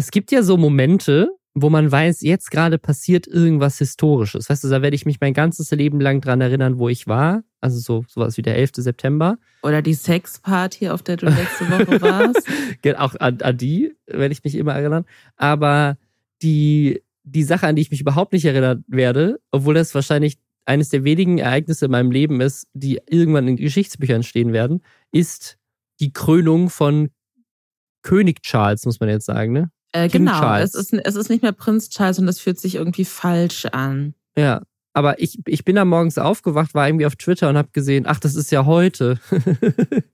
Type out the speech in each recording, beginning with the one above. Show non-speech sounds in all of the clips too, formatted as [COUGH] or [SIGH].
es gibt ja so Momente, wo man weiß, jetzt gerade passiert irgendwas Historisches. Weißt du, da werde ich mich mein ganzes Leben lang dran erinnern, wo ich war. Also so sowas wie der 11. September. Oder die Sexparty, auf der du letzte Woche [LAUGHS] warst. Auch an, an die werde ich mich immer erinnern. Aber die, die Sache, an die ich mich überhaupt nicht erinnern werde, obwohl das wahrscheinlich eines der wenigen Ereignisse in meinem Leben ist, die irgendwann in Geschichtsbüchern stehen werden, ist die Krönung von König Charles, muss man jetzt sagen, ne? Äh, genau, es ist, es ist nicht mehr Prinz Charles und es fühlt sich irgendwie falsch an. Ja, aber ich, ich bin da morgens aufgewacht, war irgendwie auf Twitter und habe gesehen, ach, das ist ja heute. [LAUGHS]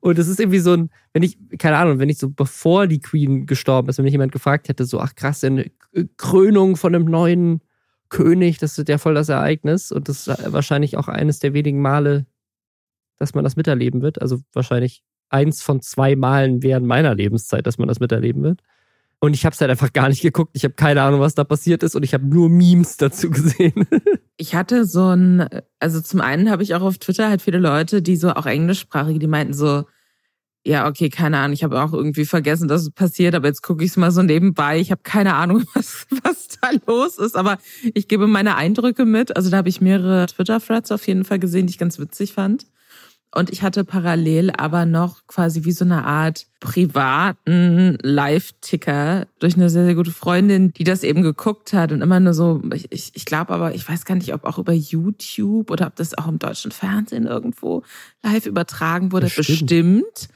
und es ist irgendwie so ein, wenn ich, keine Ahnung, wenn ich so bevor die Queen gestorben ist, wenn mich jemand gefragt hätte, so, ach krass, eine Krönung von einem neuen König, das ist ja voll das Ereignis und das ist wahrscheinlich auch eines der wenigen Male, dass man das miterleben wird. Also wahrscheinlich eins von zwei Malen während meiner Lebenszeit, dass man das miterleben wird. Und ich habe es halt einfach gar nicht geguckt. Ich habe keine Ahnung, was da passiert ist und ich habe nur Memes dazu gesehen. [LAUGHS] ich hatte so ein, also zum einen habe ich auch auf Twitter halt viele Leute, die so auch englischsprachige, die meinten so, ja, okay, keine Ahnung, ich habe auch irgendwie vergessen, dass es passiert, aber jetzt gucke ich es mal so nebenbei. Ich habe keine Ahnung, [LAUGHS] was, was da los ist, aber ich gebe meine Eindrücke mit. Also da habe ich mehrere Twitter-Threads auf jeden Fall gesehen, die ich ganz witzig fand. Und ich hatte parallel aber noch quasi wie so eine Art privaten Live-Ticker durch eine sehr, sehr gute Freundin, die das eben geguckt hat und immer nur so, ich, ich, glaube aber, ich weiß gar nicht, ob auch über YouTube oder ob das auch im deutschen Fernsehen irgendwo live übertragen wurde. Bestimmt. Bestimmt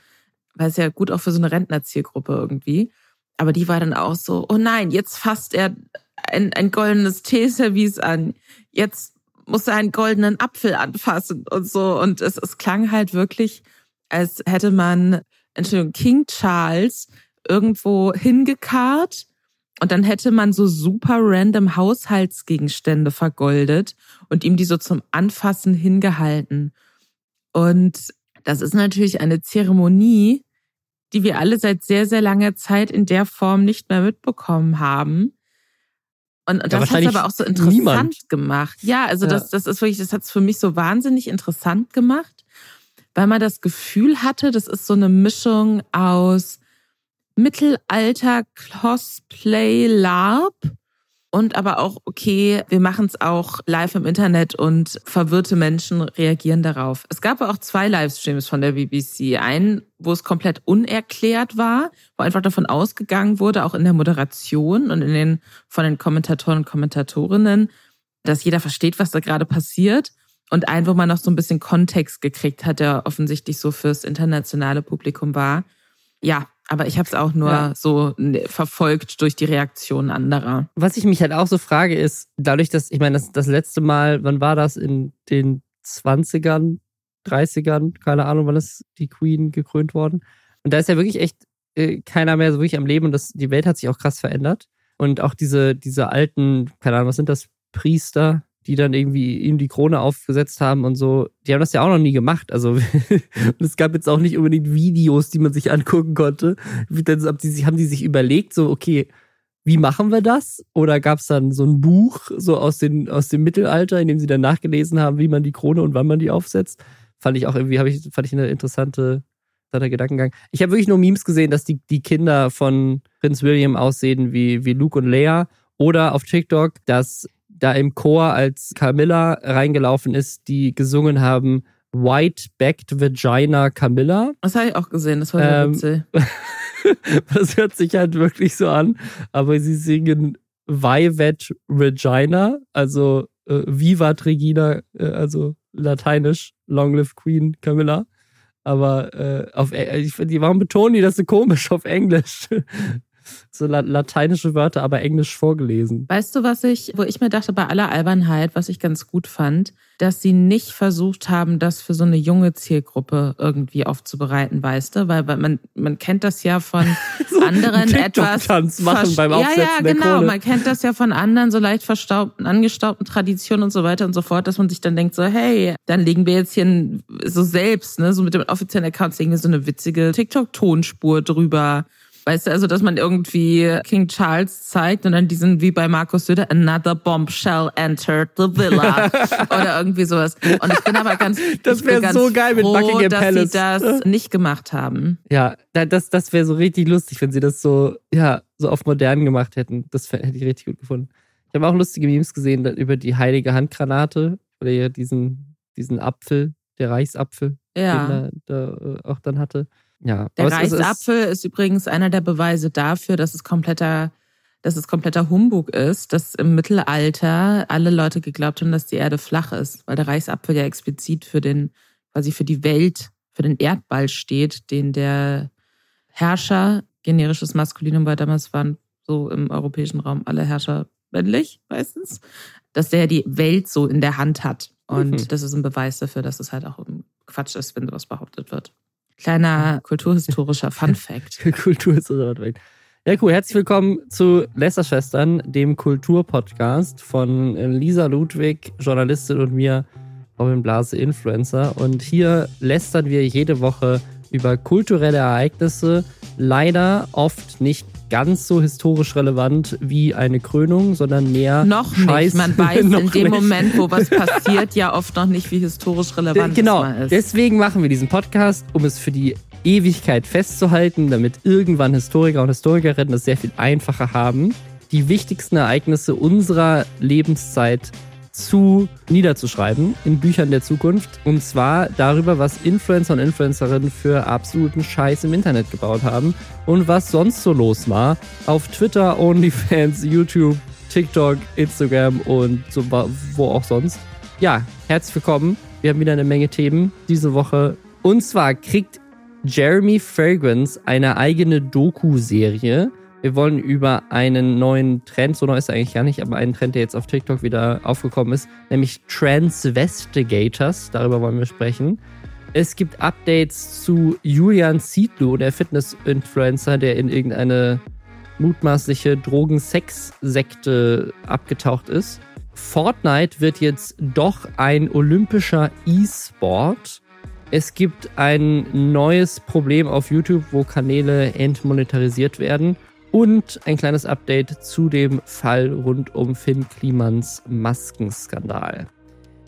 weil es ja gut auch für so eine Rentnerzielgruppe irgendwie. Aber die war dann auch so, oh nein, jetzt fasst er ein, ein goldenes Teeservice an. Jetzt musste einen goldenen Apfel anfassen und so. Und es, es klang halt wirklich, als hätte man, Entschuldigung, King Charles irgendwo hingekarrt und dann hätte man so super random Haushaltsgegenstände vergoldet und ihm die so zum Anfassen hingehalten. Und das ist natürlich eine Zeremonie, die wir alle seit sehr, sehr langer Zeit in der Form nicht mehr mitbekommen haben. Und, und das hat es aber auch so interessant niemand. gemacht. Ja, also ja. das, das ist wirklich, das hat es für mich so wahnsinnig interessant gemacht, weil man das Gefühl hatte, das ist so eine Mischung aus Mittelalter Cosplay LARP und aber auch, okay, wir machen es auch live im Internet und verwirrte Menschen reagieren darauf. Es gab auch zwei Livestreams von der BBC. Einen, wo es komplett unerklärt war, wo einfach davon ausgegangen wurde, auch in der Moderation und in den, von den Kommentatoren und Kommentatorinnen, dass jeder versteht, was da gerade passiert. Und einen, wo man noch so ein bisschen Kontext gekriegt hat, der offensichtlich so fürs internationale Publikum war. Ja, aber ich habe es auch nur ja. so ne, verfolgt durch die Reaktionen anderer. Was ich mich halt auch so frage, ist, dadurch, dass, ich meine, das, das letzte Mal, wann war das? In den 20ern, 30ern, keine Ahnung, wann ist die Queen gekrönt worden? Und da ist ja wirklich echt äh, keiner mehr so wirklich am Leben und das, die Welt hat sich auch krass verändert. Und auch diese, diese alten, keine Ahnung, was sind das, Priester, die dann irgendwie ihm die Krone aufgesetzt haben und so, die haben das ja auch noch nie gemacht. Also [LAUGHS] es gab jetzt auch nicht unbedingt Videos, die man sich angucken konnte. Haben die sich überlegt, so, okay, wie machen wir das? Oder gab es dann so ein Buch, so aus, den, aus dem Mittelalter, in dem sie dann nachgelesen haben, wie man die Krone und wann man die aufsetzt? Fand ich auch irgendwie, ich, fand ich eine interessante, interessanter Gedankengang. Ich habe wirklich nur Memes gesehen, dass die, die Kinder von Prinz William aussehen wie, wie Luke und Leia. Oder auf TikTok, dass da im Chor als Camilla reingelaufen ist, die gesungen haben White-Backed Vagina Camilla. Das habe ich auch gesehen, das war sehr ähm, witzig. [LAUGHS] das hört sich halt wirklich so an, aber sie singen Vivat Regina, also äh, Vivat Regina, äh, also lateinisch, Long Live Queen Camilla. Aber äh, auf, äh, ich, die, warum betonen die das so komisch auf Englisch? So lateinische Wörter, aber englisch vorgelesen. Weißt du, was ich, wo ich mir dachte, bei aller Albernheit, was ich ganz gut fand, dass sie nicht versucht haben, das für so eine junge Zielgruppe irgendwie aufzubereiten, weißt du? Weil, weil man, man kennt das ja von [LAUGHS] so anderen etwas. machen beim Aufsetzen ja, ja, genau. Man kennt das ja von anderen so leicht verstaubten, angestaubten Traditionen und so weiter und so fort, dass man sich dann denkt so, hey, dann legen wir jetzt hier so selbst, ne, so mit dem offiziellen Account legen wir so eine witzige TikTok-Tonspur drüber Weißt du, also, dass man irgendwie King Charles zeigt und dann diesen, wie bei Markus Söder, another bombshell entered the villa. [LAUGHS] Oder irgendwie sowas. Und ich bin aber ganz, das wäre so geil mit froh, Buckingham dass Palace. sie das nicht gemacht haben. Ja, da- das, das wäre so richtig lustig, wenn sie das so, ja, so auf modern gemacht hätten. Das hätte ich richtig gut gefunden. Ich habe auch lustige Memes gesehen über die heilige Handgranate oder ja diesen, diesen Apfel, der Reichsapfel, Ja. den er da äh, auch dann hatte. Ja, Der es ist- Reichsapfel ist übrigens einer der Beweise dafür, dass es kompletter, dass es kompletter Humbug ist, dass im Mittelalter alle Leute geglaubt haben, dass die Erde flach ist, weil der Reichsapfel ja explizit für den, quasi für die Welt, für den Erdball steht, den der Herrscher, generisches Maskulinum, weil damals waren so im europäischen Raum alle Herrscher männlich meistens, dass der die Welt so in der Hand hat. Und Mhm. das ist ein Beweis dafür, dass es halt auch Quatsch ist, wenn sowas behauptet wird. Kleiner kulturhistorischer Fun Fact. Kultur ist so weit weg. Ja, cool. Herzlich willkommen zu Lästerschwestern, dem Kulturpodcast von Lisa Ludwig, Journalistin und mir, Robin Blase, Influencer. Und hier lästern wir jede Woche über kulturelle Ereignisse, leider oft nicht ganz so historisch relevant wie eine Krönung, sondern mehr Noch Scheiß. nicht. Man weiß [LAUGHS] in dem nicht. Moment, wo was [LAUGHS] passiert, ja oft noch nicht, wie historisch relevant genau, es mal ist. deswegen machen wir diesen Podcast, um es für die Ewigkeit festzuhalten, damit irgendwann Historiker und Historikerinnen es sehr viel einfacher haben, die wichtigsten Ereignisse unserer Lebenszeit zu niederzuschreiben in Büchern der Zukunft. Und zwar darüber, was Influencer und Influencerinnen für absoluten Scheiß im Internet gebaut haben und was sonst so los war auf Twitter, OnlyFans, YouTube, TikTok, Instagram und so, wo auch sonst. Ja, herzlich willkommen. Wir haben wieder eine Menge Themen diese Woche. Und zwar kriegt Jeremy Fragrance eine eigene Doku-Serie. Wir wollen über einen neuen Trend, so neu ist er eigentlich gar nicht, aber einen Trend, der jetzt auf TikTok wieder aufgekommen ist, nämlich Transvestigators. Darüber wollen wir sprechen. Es gibt Updates zu Julian Zietlow, der Fitness-Influencer, der in irgendeine mutmaßliche Drogen-Sex-Sekte abgetaucht ist. Fortnite wird jetzt doch ein olympischer E-Sport. Es gibt ein neues Problem auf YouTube, wo Kanäle entmonetarisiert werden. Und ein kleines Update zu dem Fall rund um Finn Klimans Maskenskandal.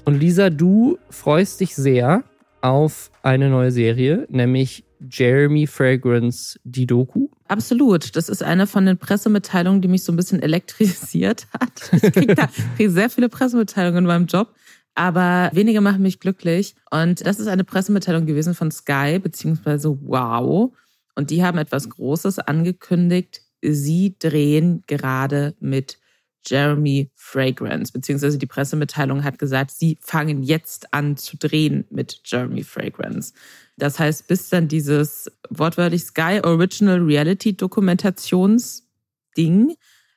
Und Lisa, du freust dich sehr auf eine neue Serie, nämlich Jeremy Fragrance Die Doku. Absolut. Das ist eine von den Pressemitteilungen, die mich so ein bisschen elektrisiert hat. Ich kriege da [LAUGHS] krieg sehr viele Pressemitteilungen in meinem Job, aber wenige machen mich glücklich. Und das ist eine Pressemitteilung gewesen von Sky, beziehungsweise Wow. Und die haben etwas Großes angekündigt. Sie drehen gerade mit Jeremy Fragrance, beziehungsweise die Pressemitteilung hat gesagt, sie fangen jetzt an zu drehen mit Jeremy Fragrance. Das heißt, bis dann dieses wortwörtlich Sky Original Reality Dokumentationsding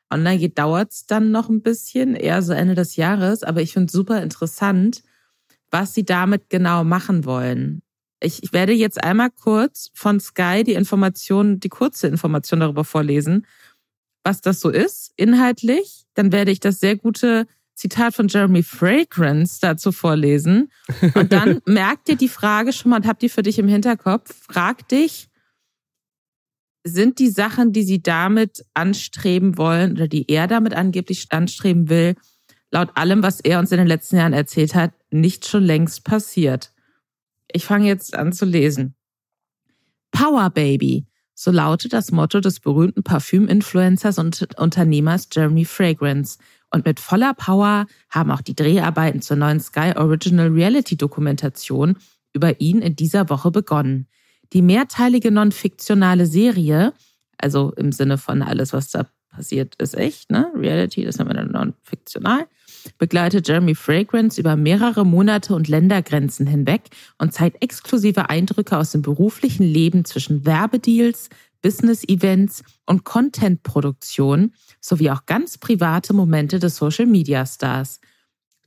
online geht, dauert es dann noch ein bisschen, eher so Ende des Jahres. Aber ich finde super interessant, was sie damit genau machen wollen. Ich, ich werde jetzt einmal kurz von Sky die Information, die kurze Information darüber vorlesen, was das so ist, inhaltlich. Dann werde ich das sehr gute Zitat von Jeremy Fragrance dazu vorlesen. Und dann [LAUGHS] merkt ihr die Frage schon mal und habt die für dich im Hinterkopf. Frag dich, sind die Sachen, die sie damit anstreben wollen oder die er damit angeblich anstreben will, laut allem, was er uns in den letzten Jahren erzählt hat, nicht schon längst passiert? Ich fange jetzt an zu lesen. Power Baby. So lautet das Motto des berühmten Parfüm-Influencers und Unternehmers Jeremy Fragrance. Und mit voller Power haben auch die Dreharbeiten zur neuen Sky Original Reality Dokumentation über ihn in dieser Woche begonnen. Die mehrteilige non-fiktionale Serie, also im Sinne von alles, was da passiert, ist echt, ne? Reality, das haben wir dann non-fiktional, begleitet Jeremy Fragrance über mehrere Monate und Ländergrenzen hinweg und zeigt exklusive Eindrücke aus dem beruflichen Leben zwischen Werbedeals, Business-Events und Content-Produktion sowie auch ganz private Momente des Social-Media-Stars.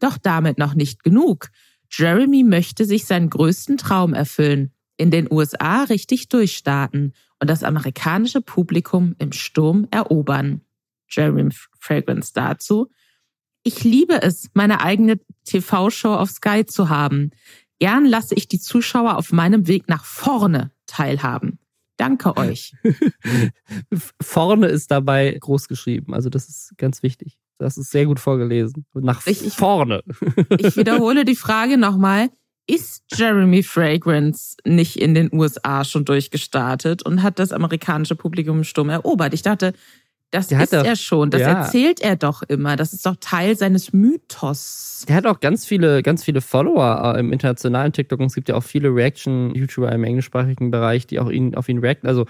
Doch damit noch nicht genug. Jeremy möchte sich seinen größten Traum erfüllen, in den USA richtig durchstarten und das amerikanische Publikum im Sturm erobern. Jeremy Fragrance dazu. Ich liebe es, meine eigene TV-Show auf Sky zu haben. Gern lasse ich die Zuschauer auf meinem Weg nach vorne teilhaben. Danke euch. [LAUGHS] Vorne ist dabei groß geschrieben. Also das ist ganz wichtig. Das ist sehr gut vorgelesen. Nach ich, vorne. Ich [LAUGHS] wiederhole die Frage nochmal. Ist Jeremy Fragrance nicht in den USA schon durchgestartet und hat das amerikanische Publikum stumm erobert? Ich dachte, das der ist doch, er schon. Das ja. erzählt er doch immer. Das ist doch Teil seines Mythos. Der hat auch ganz viele, ganz viele Follower äh, im internationalen TikTok und es gibt ja auch viele Reaction-YouTuber im englischsprachigen Bereich, die auch ihn, auf ihn reacten. Also,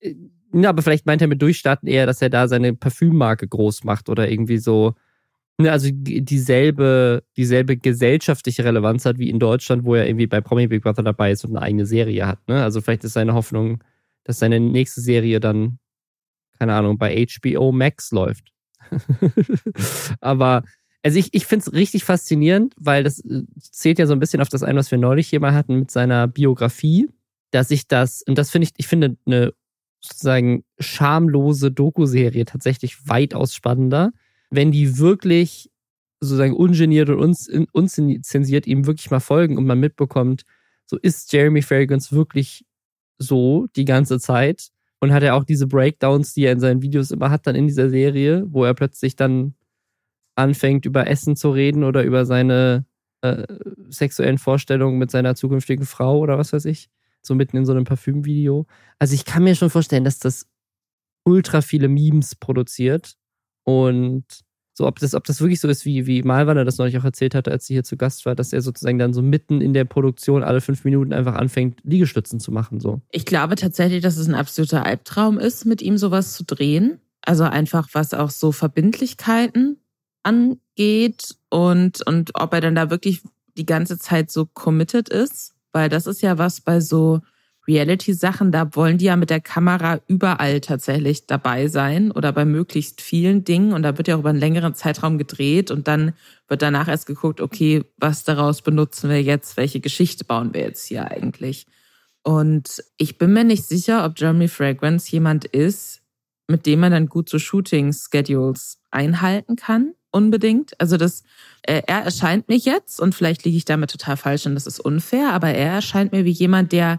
äh, ja, aber vielleicht meint er mit Durchstarten eher, dass er da seine Parfümmarke groß macht oder irgendwie so Ne, also dieselbe, dieselbe gesellschaftliche Relevanz hat wie in Deutschland, wo er irgendwie bei Promi Big Brother dabei ist und eine eigene Serie hat. Ne? Also vielleicht ist seine Hoffnung, dass seine nächste Serie dann, keine Ahnung, bei HBO Max läuft. [LAUGHS] Aber also ich, ich finde es richtig faszinierend, weil das äh, zählt ja so ein bisschen auf das ein, was wir neulich hier mal hatten mit seiner Biografie, dass ich das, und das finde ich, ich finde eine sozusagen schamlose Doku-Serie tatsächlich weitaus spannender wenn die wirklich sozusagen ungeniert und unzensiert ihm wirklich mal folgen und man mitbekommt, so ist Jeremy Fragrance wirklich so die ganze Zeit und hat er auch diese Breakdowns, die er in seinen Videos immer hat, dann in dieser Serie, wo er plötzlich dann anfängt, über Essen zu reden oder über seine äh, sexuellen Vorstellungen mit seiner zukünftigen Frau oder was weiß ich, so mitten in so einem Parfümvideo. Also ich kann mir schon vorstellen, dass das ultra viele Memes produziert und so, ob das, ob das wirklich so ist, wie, wie Malwanner das neulich auch erzählt hatte, als sie hier zu Gast war, dass er sozusagen dann so mitten in der Produktion alle fünf Minuten einfach anfängt, Liegestützen zu machen. So. Ich glaube tatsächlich, dass es ein absoluter Albtraum ist, mit ihm sowas zu drehen. Also einfach, was auch so Verbindlichkeiten angeht und, und ob er dann da wirklich die ganze Zeit so committed ist. Weil das ist ja was bei so Reality-Sachen, da wollen die ja mit der Kamera überall tatsächlich dabei sein oder bei möglichst vielen Dingen. Und da wird ja auch über einen längeren Zeitraum gedreht und dann wird danach erst geguckt, okay, was daraus benutzen wir jetzt, welche Geschichte bauen wir jetzt hier eigentlich. Und ich bin mir nicht sicher, ob Jeremy Fragrance jemand ist, mit dem man dann gut so Shooting-Schedules einhalten kann, unbedingt. Also das, äh, er erscheint mir jetzt, und vielleicht liege ich damit total falsch und das ist unfair, aber er erscheint mir wie jemand, der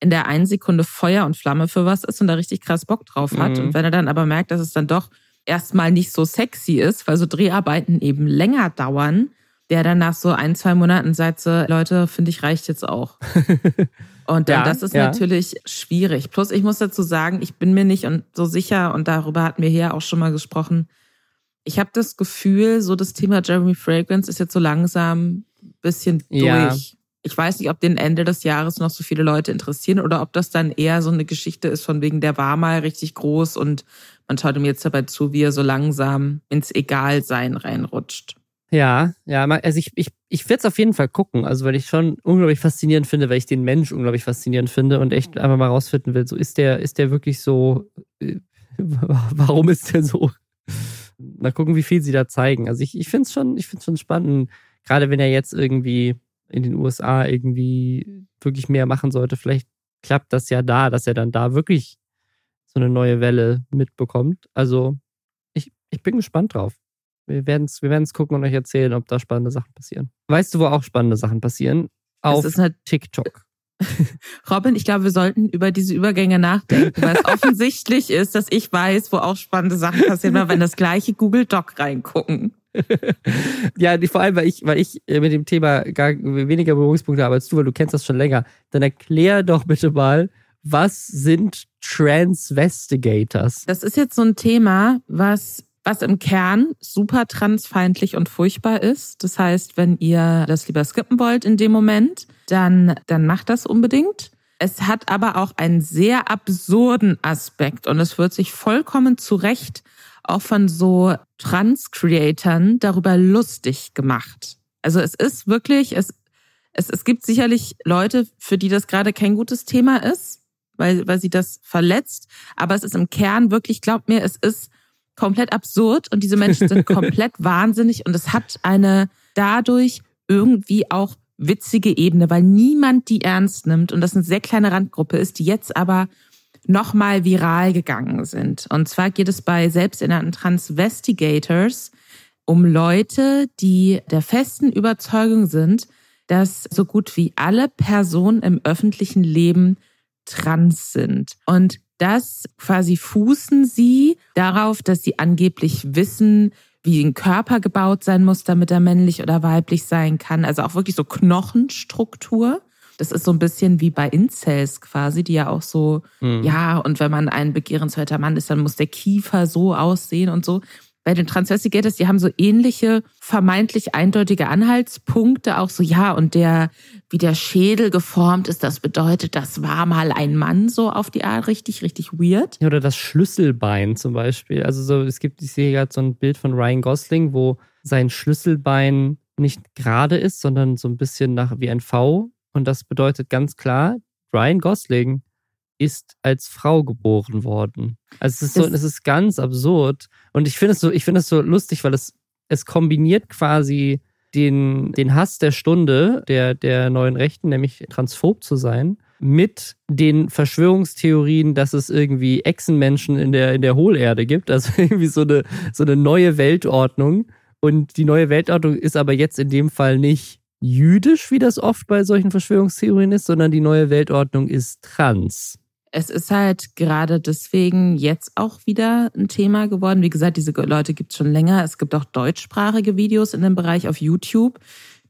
in der einen Sekunde Feuer und Flamme für was ist und da richtig krass Bock drauf hat. Mhm. Und wenn er dann aber merkt, dass es dann doch erstmal nicht so sexy ist, weil so Dreharbeiten eben länger dauern, der dann nach so ein, zwei Monaten sagt so, Leute, finde ich, reicht jetzt auch. [LAUGHS] Und dann, ja, das ist ja. natürlich schwierig. Plus, ich muss dazu sagen, ich bin mir nicht so sicher, und darüber hatten wir hier auch schon mal gesprochen. Ich habe das Gefühl, so das Thema Jeremy Fragrance ist jetzt so langsam ein bisschen durch. Ich weiß nicht, ob den Ende des Jahres noch so viele Leute interessieren oder ob das dann eher so eine Geschichte ist von wegen, der war mal richtig groß und man schaut ihm jetzt dabei zu, wie er so langsam ins Egalsein reinrutscht. Ja, ja, also ich, ich, ich werde es auf jeden Fall gucken, also weil ich schon unglaublich faszinierend finde, weil ich den Mensch unglaublich faszinierend finde und echt einfach mal rausfinden will, so ist der, ist der wirklich so, äh, [LAUGHS] warum ist der so? Mal gucken, wie viel sie da zeigen. Also ich, ich finde es schon, schon spannend, gerade wenn er jetzt irgendwie in den USA irgendwie wirklich mehr machen sollte. Vielleicht klappt das ja da, dass er dann da wirklich so eine neue Welle mitbekommt. Also ich, ich bin gespannt drauf. Wir werden es wir werden's gucken und euch erzählen, ob da spannende Sachen passieren. Weißt du, wo auch spannende Sachen passieren? Auf TikTok. [LAUGHS] Robin, ich glaube, wir sollten über diese Übergänge nachdenken, weil es [LAUGHS] offensichtlich ist, dass ich weiß, wo auch spannende Sachen passieren, weil wir in das gleiche Google Doc reingucken. [LAUGHS] ja, vor allem, weil ich, weil ich äh, mit dem Thema gar weniger Berührungspunkte habe als du, weil du kennst das schon länger. Dann erklär doch bitte mal, was sind Transvestigators? Das ist jetzt so ein Thema, was was im Kern super transfeindlich und furchtbar ist. Das heißt, wenn ihr das lieber skippen wollt in dem Moment, dann, dann macht das unbedingt. Es hat aber auch einen sehr absurden Aspekt und es wird sich vollkommen zu Recht auch von so Trans-Creatern darüber lustig gemacht. Also es ist wirklich, es, es, es gibt sicherlich Leute, für die das gerade kein gutes Thema ist, weil, weil sie das verletzt. Aber es ist im Kern wirklich, glaubt mir, es ist komplett absurd und diese Menschen sind [LAUGHS] komplett wahnsinnig und es hat eine dadurch irgendwie auch witzige Ebene, weil niemand die ernst nimmt und das eine sehr kleine Randgruppe ist, die jetzt aber nochmal viral gegangen sind. Und zwar geht es bei selbsternannten Transvestigators um Leute, die der festen Überzeugung sind, dass so gut wie alle Personen im öffentlichen Leben trans sind. Und das quasi fußen sie darauf, dass sie angeblich wissen, wie ein Körper gebaut sein muss, damit er männlich oder weiblich sein kann. Also auch wirklich so Knochenstruktur. Das ist so ein bisschen wie bei Incels quasi, die ja auch so, mhm. ja, und wenn man ein begehrenswerter Mann ist, dann muss der Kiefer so aussehen und so bei den Transvestigators, die haben so ähnliche, vermeintlich eindeutige Anhaltspunkte, auch so, ja, und der, wie der Schädel geformt ist, das bedeutet, das war mal ein Mann, so auf die Art, richtig, richtig weird. Oder das Schlüsselbein zum Beispiel. Also so, es gibt, ich sehe gerade so ein Bild von Ryan Gosling, wo sein Schlüsselbein nicht gerade ist, sondern so ein bisschen nach wie ein V. Und das bedeutet ganz klar, Ryan Gosling ist als Frau geboren worden. Also es ist so, es ist ganz absurd. Und ich finde es so, ich finde es so lustig, weil es, es kombiniert quasi den, den Hass der Stunde der, der neuen Rechten, nämlich transphob zu sein, mit den Verschwörungstheorien, dass es irgendwie Echsenmenschen in der, in der Hohlerde gibt. Also [LAUGHS] irgendwie so eine, so eine neue Weltordnung. Und die neue Weltordnung ist aber jetzt in dem Fall nicht jüdisch, wie das oft bei solchen Verschwörungstheorien ist, sondern die neue Weltordnung ist trans es ist halt gerade deswegen jetzt auch wieder ein Thema geworden. Wie gesagt, diese Leute gibt es schon länger. Es gibt auch deutschsprachige Videos in dem Bereich auf YouTube,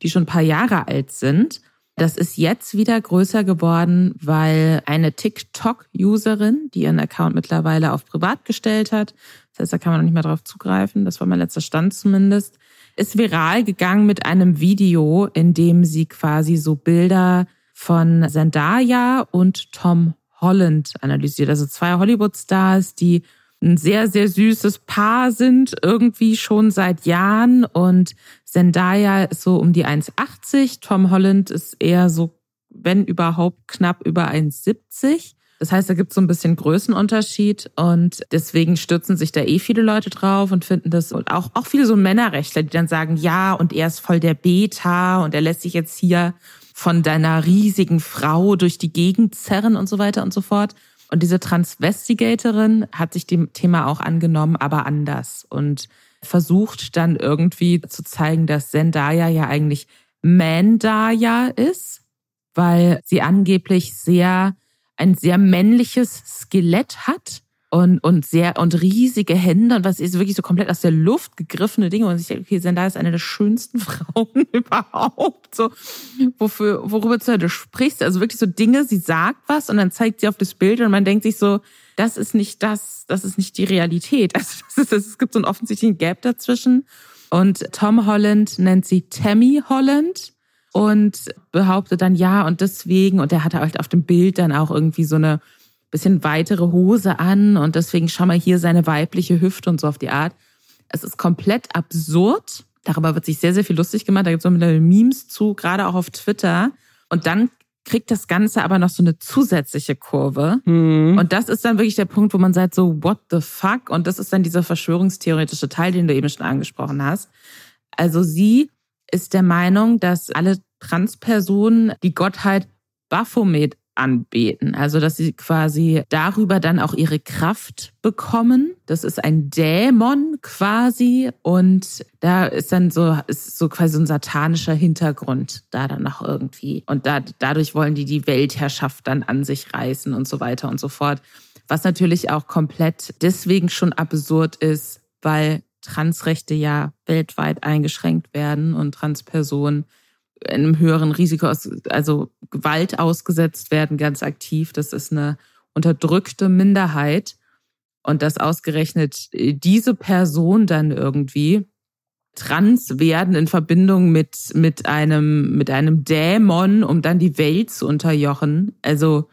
die schon ein paar Jahre alt sind. Das ist jetzt wieder größer geworden, weil eine TikTok-Userin, die ihren Account mittlerweile auf privat gestellt hat, das heißt, da kann man noch nicht mehr drauf zugreifen, das war mein letzter Stand zumindest, ist viral gegangen mit einem Video, in dem sie quasi so Bilder von Zendaya und Tom Holland analysiert. Also zwei Hollywood-Stars, die ein sehr, sehr süßes Paar sind, irgendwie schon seit Jahren. Und Zendaya ist so um die 1,80. Tom Holland ist eher so, wenn überhaupt, knapp über 1,70. Das heißt, da gibt es so ein bisschen Größenunterschied und deswegen stürzen sich da eh viele Leute drauf und finden das und auch, auch viele so Männerrechtler, die dann sagen, ja, und er ist voll der Beta und er lässt sich jetzt hier von deiner riesigen Frau durch die Gegend zerren und so weiter und so fort. Und diese Transvestigatorin hat sich dem Thema auch angenommen, aber anders und versucht dann irgendwie zu zeigen, dass Zendaya ja eigentlich Mandaya ist, weil sie angeblich sehr ein sehr männliches Skelett hat und, und sehr und riesige Hände und was ist wirklich so komplett aus der Luft gegriffene Dinge. Und ich denke, okay, Zendaya ist eine der schönsten [LAUGHS] Frauen überhaupt, so wofür worüber du sprichst, also wirklich so Dinge, sie sagt was und dann zeigt sie auf das Bild und man denkt sich so, das ist nicht das, das ist nicht die Realität. [LAUGHS] Also das ist, das, es gibt so einen offensichtlichen Gap dazwischen. Und Tom Holland nennt sie Tammy Holland und behauptet dann ja und deswegen und er hatte halt auf dem Bild dann auch irgendwie so eine bisschen weitere Hose an und deswegen schau mal hier seine weibliche Hüfte und so auf die Art. Es ist komplett absurd. Darüber wird sich sehr, sehr viel lustig gemacht. Da gibt es auch Memes zu, gerade auch auf Twitter. Und dann kriegt das Ganze aber noch so eine zusätzliche Kurve. Mhm. Und das ist dann wirklich der Punkt, wo man sagt so, what the fuck? Und das ist dann dieser verschwörungstheoretische Teil, den du eben schon angesprochen hast. Also sie ist der Meinung, dass alle Transpersonen die Gottheit Baphomet anbeten. Also, dass sie quasi darüber dann auch ihre Kraft bekommen. Das ist ein Dämon quasi und da ist dann so, ist so quasi so ein satanischer Hintergrund da dann noch irgendwie. Und da, dadurch wollen die die Weltherrschaft dann an sich reißen und so weiter und so fort. Was natürlich auch komplett deswegen schon absurd ist, weil Transrechte ja weltweit eingeschränkt werden und Transpersonen einem höheren Risiko, also Gewalt ausgesetzt werden, ganz aktiv. Das ist eine unterdrückte Minderheit. Und dass ausgerechnet diese Person dann irgendwie trans werden in Verbindung mit, mit einem, mit einem Dämon, um dann die Welt zu unterjochen. Also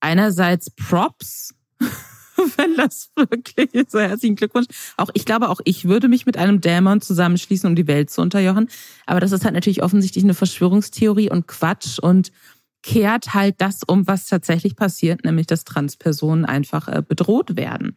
einerseits Props [LAUGHS] [LAUGHS] wenn das wirklich ist. So herzlichen Glückwunsch. Auch ich glaube, auch ich würde mich mit einem Dämon zusammenschließen, um die Welt zu unterjochen. Aber das ist halt natürlich offensichtlich eine Verschwörungstheorie und Quatsch und kehrt halt das um, was tatsächlich passiert, nämlich dass Transpersonen einfach äh, bedroht werden.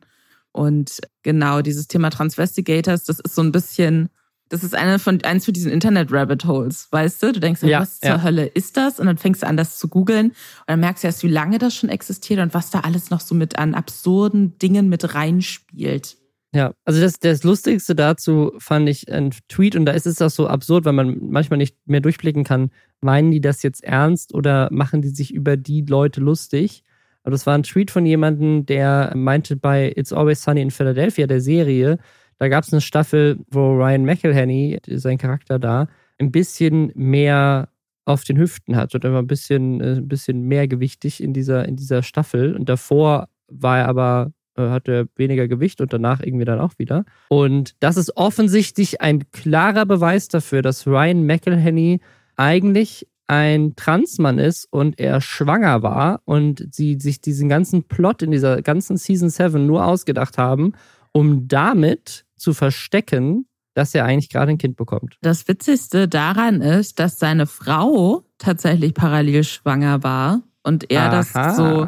Und genau dieses Thema Transvestigators, das ist so ein bisschen das ist eine von, eins von diesen Internet-Rabbit-Holes, weißt du? Du denkst, ja, was ja. zur Hölle ist das? Und dann fängst du an, das zu googeln. Und dann merkst du erst, wie lange das schon existiert und was da alles noch so mit an absurden Dingen mit reinspielt. Ja, also das, das Lustigste dazu fand ich ein Tweet und da ist es auch so absurd, weil man manchmal nicht mehr durchblicken kann, meinen die das jetzt ernst oder machen die sich über die Leute lustig? Aber das war ein Tweet von jemandem, der meinte bei It's Always Sunny in Philadelphia, der Serie, da gab es eine Staffel, wo Ryan McElhenney, sein Charakter da, ein bisschen mehr auf den Hüften hat und immer ein bisschen, äh, ein bisschen mehr gewichtig in dieser, in dieser Staffel. Und davor war er aber, äh, hatte er weniger Gewicht und danach irgendwie dann auch wieder. Und das ist offensichtlich ein klarer Beweis dafür, dass Ryan McElhenney eigentlich ein Transmann ist und er schwanger war und sie sich diesen ganzen Plot in dieser ganzen Season 7 nur ausgedacht haben, um damit zu verstecken, dass er eigentlich gerade ein Kind bekommt. Das Witzigste daran ist, dass seine Frau tatsächlich parallel schwanger war und er Aha. das so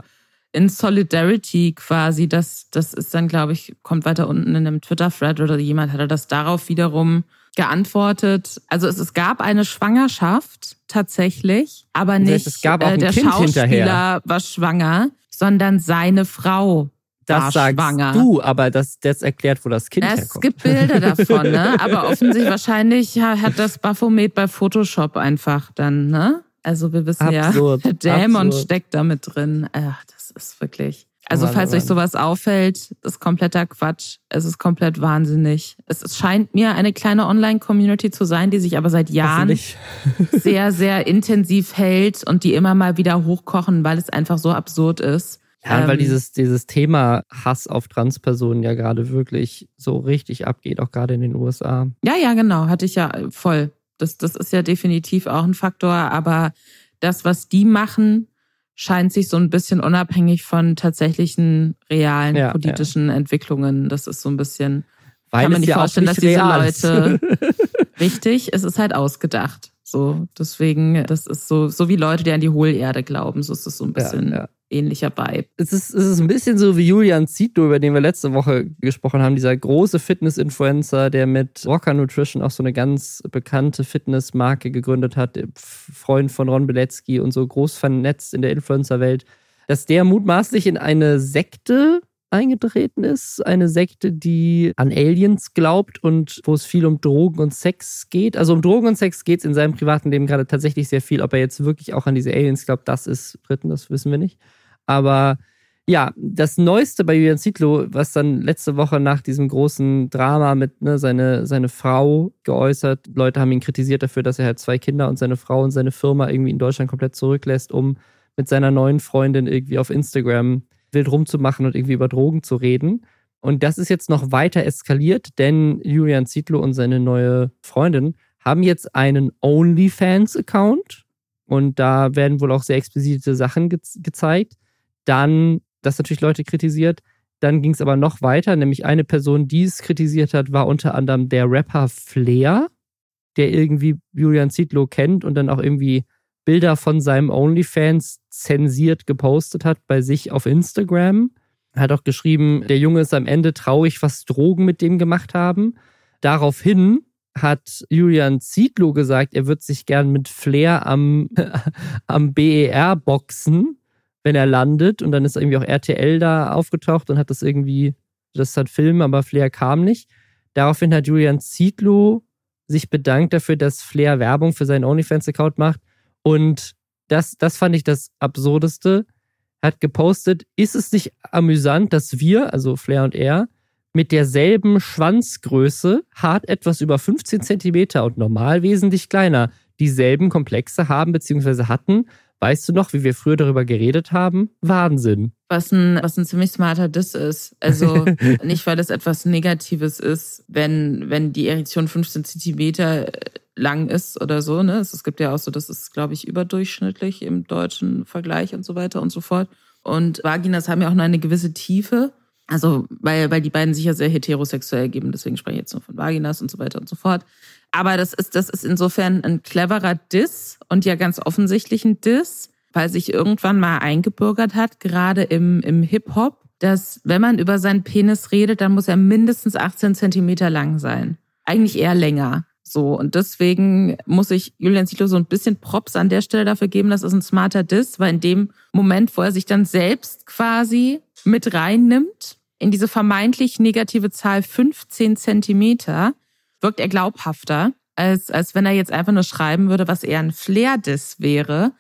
in Solidarity quasi, das, das ist dann, glaube ich, kommt weiter unten in einem Twitter-Thread oder jemand hatte das darauf wiederum geantwortet. Also es, es gab eine Schwangerschaft tatsächlich, aber nicht das heißt, äh, der kind Schauspieler hinterher. war schwanger, sondern seine Frau das war sagst schwanger. du, aber das, das erklärt, wo das Kind Es herkommt. gibt Bilder davon, ne? [LAUGHS] Aber offensichtlich wahrscheinlich hat das Baphomet bei Photoshop einfach dann, ne? Also wir wissen Absurd, ja, [LAUGHS] der Dämon absurd. steckt da mit drin. Ach, das ist wirklich. Also Mann, falls euch sowas auffällt, ist kompletter Quatsch. Es ist komplett wahnsinnig. Es, es scheint mir eine kleine Online-Community zu sein, die sich aber seit Jahren sehr, sehr intensiv hält und die immer mal wieder hochkochen, weil es einfach so absurd ist. Ja, weil Ähm, dieses, dieses Thema Hass auf Transpersonen ja gerade wirklich so richtig abgeht, auch gerade in den USA. Ja, ja, genau, hatte ich ja voll. Das, das ist ja definitiv auch ein Faktor, aber das, was die machen, scheint sich so ein bisschen unabhängig von tatsächlichen realen Ja, politischen Entwicklungen. Das ist so ein bisschen Weil Kann man nicht ja vorstellen, dass diese. Leute- [LAUGHS] richtig. Es ist halt ausgedacht. So, deswegen, das ist so, so wie Leute, die an die Hohlerde glauben. So ist es so ein bisschen ja, ja. ähnlicher Vibe. Es ist, es ist ein bisschen so wie Julian Zito, über den wir letzte Woche gesprochen haben, dieser große Fitness-Influencer, der mit Rocker Nutrition auch so eine ganz bekannte Fitnessmarke gegründet hat, Freund von Ron Bilecki und so groß vernetzt in der Influencer-Welt, dass der mutmaßlich in eine Sekte eingetreten ist. Eine Sekte, die an Aliens glaubt und wo es viel um Drogen und Sex geht. Also um Drogen und Sex geht es in seinem privaten Leben gerade tatsächlich sehr viel. Ob er jetzt wirklich auch an diese Aliens glaubt, das ist Dritten, das wissen wir nicht. Aber ja, das Neueste bei Julian Zietlow, was dann letzte Woche nach diesem großen Drama mit ne, seine, seine Frau geäußert, Leute haben ihn kritisiert dafür, dass er halt zwei Kinder und seine Frau und seine Firma irgendwie in Deutschland komplett zurücklässt, um mit seiner neuen Freundin irgendwie auf Instagram wild rumzumachen und irgendwie über Drogen zu reden. Und das ist jetzt noch weiter eskaliert, denn Julian Zietlow und seine neue Freundin haben jetzt einen OnlyFans-Account und da werden wohl auch sehr explizite Sachen ge gezeigt. Dann, das natürlich Leute kritisiert, dann ging es aber noch weiter, nämlich eine Person, die es kritisiert hat, war unter anderem der Rapper Flair, der irgendwie Julian Zietlow kennt und dann auch irgendwie Bilder von seinem OnlyFans zensiert gepostet hat bei sich auf Instagram. Er hat auch geschrieben, der Junge ist am Ende traurig, was Drogen mit dem gemacht haben. Daraufhin hat Julian Zietlow gesagt, er wird sich gern mit Flair am, [LAUGHS] am BER boxen, wenn er landet. Und dann ist irgendwie auch RTL da aufgetaucht und hat das irgendwie, das hat Film, aber Flair kam nicht. Daraufhin hat Julian Zietlow sich bedankt dafür, dass Flair Werbung für seinen OnlyFans-Account macht. Und das, das fand ich das Absurdeste. Hat gepostet, ist es nicht amüsant, dass wir, also Flair und er, mit derselben Schwanzgröße, hart etwas über 15 Zentimeter und normal wesentlich kleiner, dieselben Komplexe haben bzw. hatten. Weißt du noch, wie wir früher darüber geredet haben? Wahnsinn. Was ein, was ein ziemlich smarter Diss ist. Also [LAUGHS] nicht, weil es etwas Negatives ist, wenn, wenn die Erektion 15 Zentimeter lang ist oder so. Ne? Es gibt ja auch so, das ist, glaube ich, überdurchschnittlich im deutschen Vergleich und so weiter und so fort. Und Vaginas haben ja auch nur eine gewisse Tiefe. Also, weil, weil die beiden sich ja sehr heterosexuell geben, deswegen spreche ich jetzt nur von Vaginas und so weiter und so fort. Aber das ist, das ist insofern ein cleverer Diss und ja ganz offensichtlich ein Diss, weil sich irgendwann mal eingebürgert hat, gerade im, im Hip-Hop, dass wenn man über seinen Penis redet, dann muss er mindestens 18 Zentimeter lang sein. Eigentlich eher länger. So, und deswegen muss ich Julian Zietlow so ein bisschen Props an der Stelle dafür geben, das ist ein smarter Diss, weil in dem Moment, wo er sich dann selbst quasi mit reinnimmt, in diese vermeintlich negative Zahl 15 Zentimeter, wirkt er glaubhafter, als, als wenn er jetzt einfach nur schreiben würde, was eher ein Flair-Diss wäre.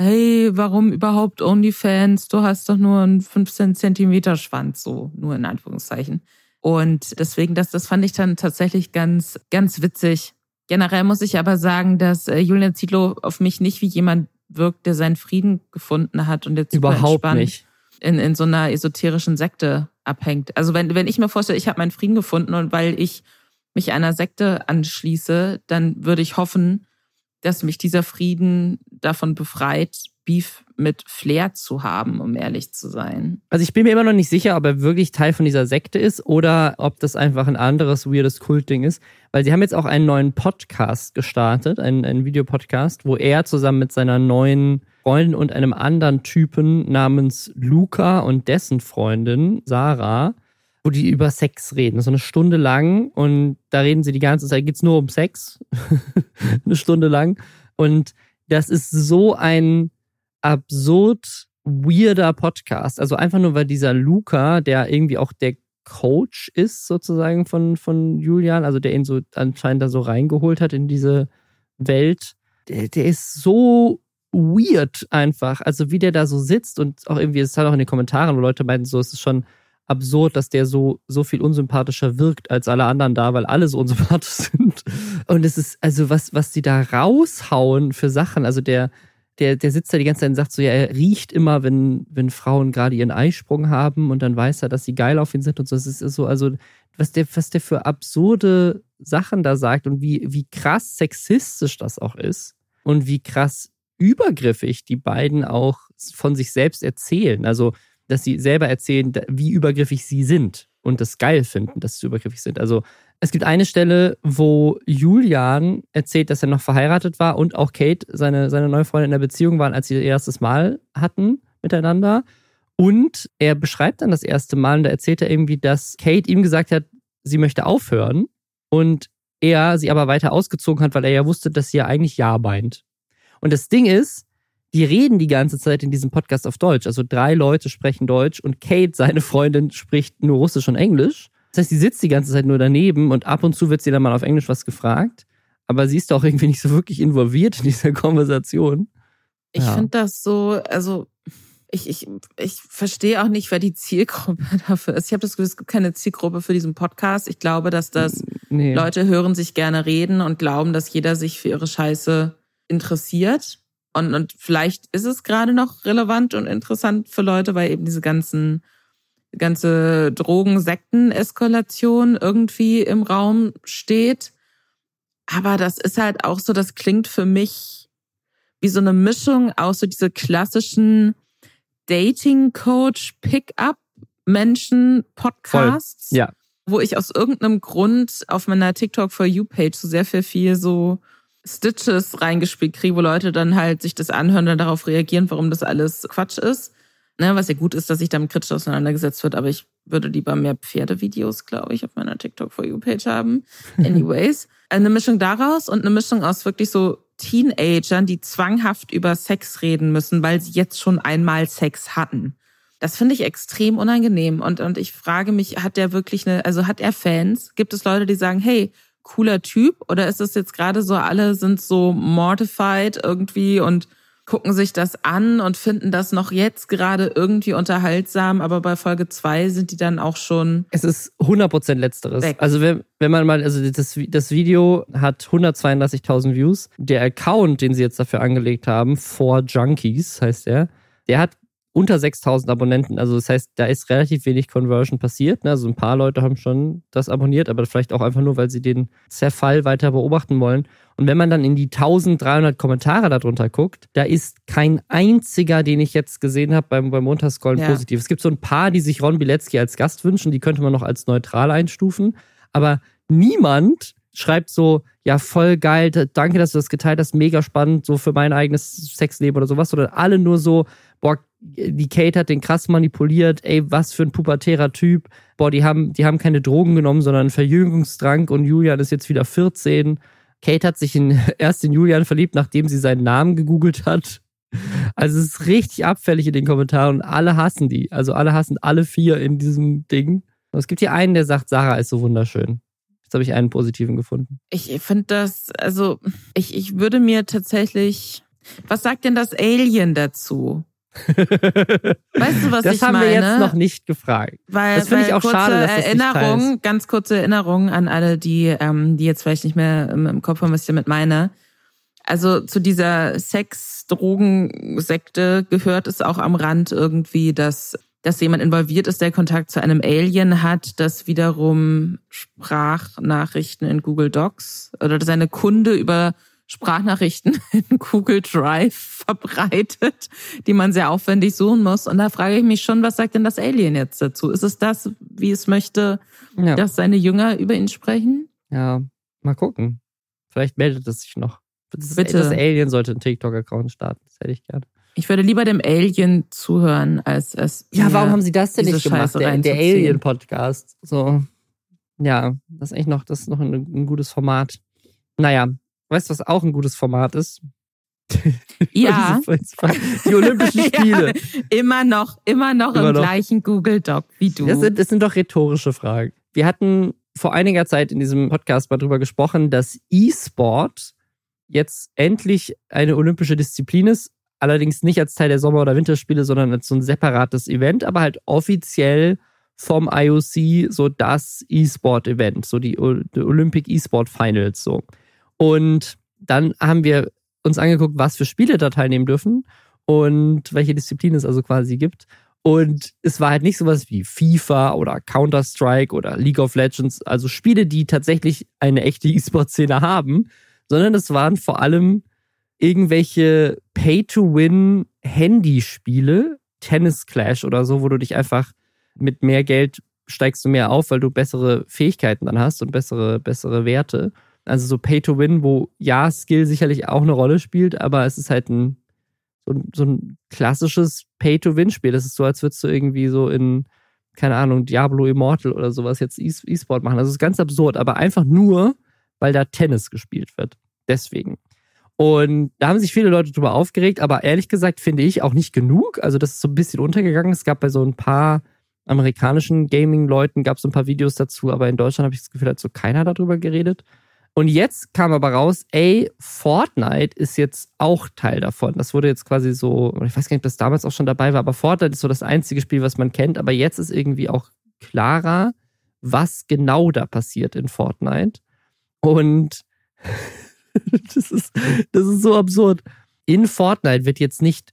hey, warum überhaupt OnlyFans? Du hast doch nur einen 15 Zentimeter Schwanz, so nur in Anführungszeichen. Und deswegen, das, das fand ich dann tatsächlich ganz, ganz witzig. Generell muss ich aber sagen, dass äh, Julian Zietlow auf mich nicht wie jemand wirkt, der seinen Frieden gefunden hat und jetzt überhaupt nicht in, in so einer esoterischen Sekte abhängt. Also wenn, wenn ich mir vorstelle, ich habe meinen Frieden gefunden und weil ich mich einer Sekte anschließe, dann würde ich hoffen, dass mich dieser Frieden davon befreit, Beef mit Flair zu haben, um ehrlich zu sein. Also ich bin mir immer noch nicht sicher, ob er wirklich Teil von dieser Sekte ist oder ob das einfach ein anderes weirdes Kultding ist. Weil sie haben jetzt auch einen neuen Podcast gestartet, einen, einen Videopodcast, wo er zusammen mit seiner neuen Freundin und einem anderen Typen namens Luca und dessen Freundin Sarah wo die über Sex reden. So eine Stunde lang und da reden sie die ganze Zeit, geht es nur um Sex. [LAUGHS] eine Stunde lang. Und das ist so ein absurd weirder Podcast. Also einfach nur, weil dieser Luca, der irgendwie auch der Coach ist, sozusagen von, von Julian, also der ihn so anscheinend da so reingeholt hat in diese Welt, der, der ist so weird einfach. Also wie der da so sitzt und auch irgendwie, es ist halt auch in den Kommentaren, wo Leute meinten, so, es ist schon absurd, dass der so, so viel unsympathischer wirkt als alle anderen da, weil alle so unsympathisch [LAUGHS] sind. Und es ist, also was, was die da raushauen für Sachen, also der, der, der sitzt da die ganze Zeit und sagt so, ja, er riecht immer, wenn, wenn Frauen gerade ihren Eisprung haben und dann weiß er, dass sie geil auf ihn sind und so. Es ist so, also, was der, was der für absurde Sachen da sagt und wie, wie krass sexistisch das auch ist und wie krass übergriffig die beiden auch von sich selbst erzählen. Also, dass sie selber erzählen, wie übergriffig sie sind und das geil finden, dass sie übergriffig sind. Also es gibt eine Stelle, wo Julian erzählt, dass er noch verheiratet war und auch Kate, seine, seine neue Freundin in der Beziehung waren, als sie ihr erstes Mal hatten miteinander. Und er beschreibt dann das erste Mal und da erzählt er irgendwie, dass Kate ihm gesagt hat, sie möchte aufhören und er sie aber weiter ausgezogen hat, weil er ja wusste, dass sie ja eigentlich Ja meint. Und das Ding ist, die reden die ganze Zeit in diesem Podcast auf Deutsch. Also drei Leute sprechen Deutsch und Kate, seine Freundin, spricht nur Russisch und Englisch. Das heißt, sie sitzt die ganze Zeit nur daneben und ab und zu wird sie dann mal auf Englisch was gefragt. Aber sie ist auch irgendwie nicht so wirklich involviert in dieser [LAUGHS] Konversation. Ich ja. finde das so, also ich, ich, ich verstehe auch nicht, wer die Zielgruppe [LAUGHS] dafür ist. Ich habe das Gefühl, es gibt keine Zielgruppe für diesen Podcast. Ich glaube, dass das nee. Leute hören sich gerne reden und glauben, dass jeder sich für ihre Scheiße interessiert. Und, und vielleicht ist es gerade noch relevant und interessant für Leute, weil eben diese ganzen ganze Drogen-Sekten-Eskalation irgendwie im Raum steht. Aber das ist halt auch so, das klingt für mich wie so eine Mischung aus so diese klassischen Dating-Coach-Pickup-Menschen-Podcasts. Ja. Wo ich aus irgendeinem Grund auf meiner TikTok for You Page so sehr viel, viel so Stitches reingespielt kriege, wo Leute dann halt sich das anhören und darauf reagieren, warum das alles Quatsch ist. Ne, was ja gut ist, dass sich damit kritisch auseinandergesetzt wird, aber ich würde lieber mehr Pferdevideos, glaube ich, auf meiner TikTok for You Page haben. [LAUGHS] Anyways, eine Mischung daraus und eine Mischung aus wirklich so Teenagern, die zwanghaft über Sex reden müssen, weil sie jetzt schon einmal Sex hatten. Das finde ich extrem unangenehm und und ich frage mich, hat der wirklich eine, also hat er Fans? Gibt es Leute, die sagen, hey, cooler Typ? Oder ist es jetzt gerade so, alle sind so mortified irgendwie und gucken sich das an und finden das noch jetzt gerade irgendwie unterhaltsam, aber bei Folge zwei sind die dann auch schon. Es ist 100% letzteres. Weg. Also wenn, wenn man mal, also das, das Video hat 132.000 Views. Der Account, den sie jetzt dafür angelegt haben, For Junkies heißt er, der hat unter 6000 Abonnenten. Also das heißt, da ist relativ wenig Conversion passiert. Ne? Also ein paar Leute haben schon das abonniert, aber vielleicht auch einfach nur, weil sie den Zerfall weiter beobachten wollen. Und wenn man dann in die 1300 Kommentare darunter guckt, da ist kein einziger, den ich jetzt gesehen habe beim, beim Runterscrollen ja. positiv. Es gibt so ein paar, die sich Ron Bilecki als Gast wünschen, die könnte man noch als neutral einstufen. Aber niemand schreibt so, ja, voll geil, danke, dass du das geteilt hast, mega spannend, so für mein eigenes Sexleben oder sowas, sondern alle nur so, boah, die Kate hat den krass manipuliert, ey, was für ein pubertärer Typ. Boah, die haben, die haben keine Drogen genommen, sondern einen Verjüngungsdrang und Julian ist jetzt wieder 14. Kate hat sich in, [LAUGHS] erst in Julian verliebt, nachdem sie seinen Namen gegoogelt hat. Also es ist richtig abfällig in den Kommentaren und alle hassen die. Also alle hassen alle vier in diesem Ding. Und es gibt hier einen, der sagt, Sarah ist so wunderschön. Jetzt habe ich einen positiven gefunden. Ich finde das, also ich, ich würde mir tatsächlich Was sagt denn das Alien dazu? [LAUGHS] Weißt du, was das ich haben meine? wir jetzt noch nicht gefragt. Weil, das finde ich auch kurze schade, dass das nicht Erinnerung, ist. ganz kurze Erinnerung an alle, die, ähm, die jetzt vielleicht nicht mehr im, im Kopf haben, was ich damit meine. Also zu dieser Sex-Drogen-Sekte gehört es auch am Rand irgendwie, dass, dass jemand involviert ist, der Kontakt zu einem Alien hat, das wiederum Sprachnachrichten in Google Docs oder seine Kunde über Sprachnachrichten [LAUGHS] in Google Drive verbreitet, die man sehr aufwendig suchen muss. Und da frage ich mich schon, was sagt denn das Alien jetzt dazu? Ist es das, wie es möchte, Ja. dass seine Jünger über ihn sprechen? ja, mal gucken. Vielleicht meldet es sich noch. Das, Bitte. das Alien sollte einen TikTok-Account starten. Das hätte ich gerne. Ich würde lieber dem Alien zuhören, als es. Ja, warum haben sie das denn nicht gemacht? Scheiße Der, der. Alien-Podcast. So. Ja, das ist eigentlich noch, das ist noch ein, ein gutes Format. Naja, weißt du, was auch ein gutes Format ist? [LAUGHS] Ja. Die Olympischen [LAUGHS] Spiele. Ja, immer noch, immer noch Immer im noch. gleichen Google Doc wie du. Das sind, das sind doch rhetorische Fragen. Wir hatten vor einiger Zeit in diesem Podcast mal drüber gesprochen, dass E-Sport jetzt endlich eine olympische Disziplin ist. Allerdings nicht als Teil der Sommer- oder Winterspiele, sondern als so ein separates Event, aber halt offiziell vom IOC so das E-Sport-Event, so die, die Olympic E-Sport Finals so. Und dann haben wir uns angeguckt, was für Spiele da teilnehmen dürfen und welche Disziplin es also quasi gibt. Und es war halt nicht sowas wie FIFA oder Counter-Strike oder League of Legends, also Spiele, die tatsächlich eine echte E-Sport-Szene haben, sondern es waren vor allem irgendwelche Pay-to-Win-Handyspiele, Tennis Clash oder so, wo du dich einfach mit mehr Geld steigst du mehr auf, weil du bessere Fähigkeiten dann hast und bessere, bessere Werte. Also so Pay-to-Win, wo ja, Skill sicherlich auch eine Rolle spielt, aber es ist halt ein so, ein- so ein klassisches Pay-to-Win-Spiel. Das ist so, als würdest du irgendwie so in, keine Ahnung, Diablo Immortal oder sowas jetzt E- E-Sport machen. Also es ist ganz absurd, aber einfach nur, weil da Tennis gespielt wird. Deswegen. Und da haben sich viele Leute drüber aufgeregt, aber ehrlich gesagt finde ich auch nicht genug. Also das ist so ein bisschen untergegangen. Es gab bei so ein paar amerikanischen Gaming-Leuten gab es ein paar Videos dazu, aber in Deutschland habe ich das Gefühl, hat so keiner darüber geredet. Und jetzt kam aber raus, ey, Fortnite ist jetzt auch Teil davon. Das wurde jetzt quasi so, ich weiß gar nicht, ob das damals auch schon dabei war, aber Fortnite ist so das einzige Spiel, was man kennt. Aber jetzt ist irgendwie auch klarer, was genau da passiert in Fortnite. Und [LAUGHS] das ist, das ist so absurd. In Fortnite wird jetzt nicht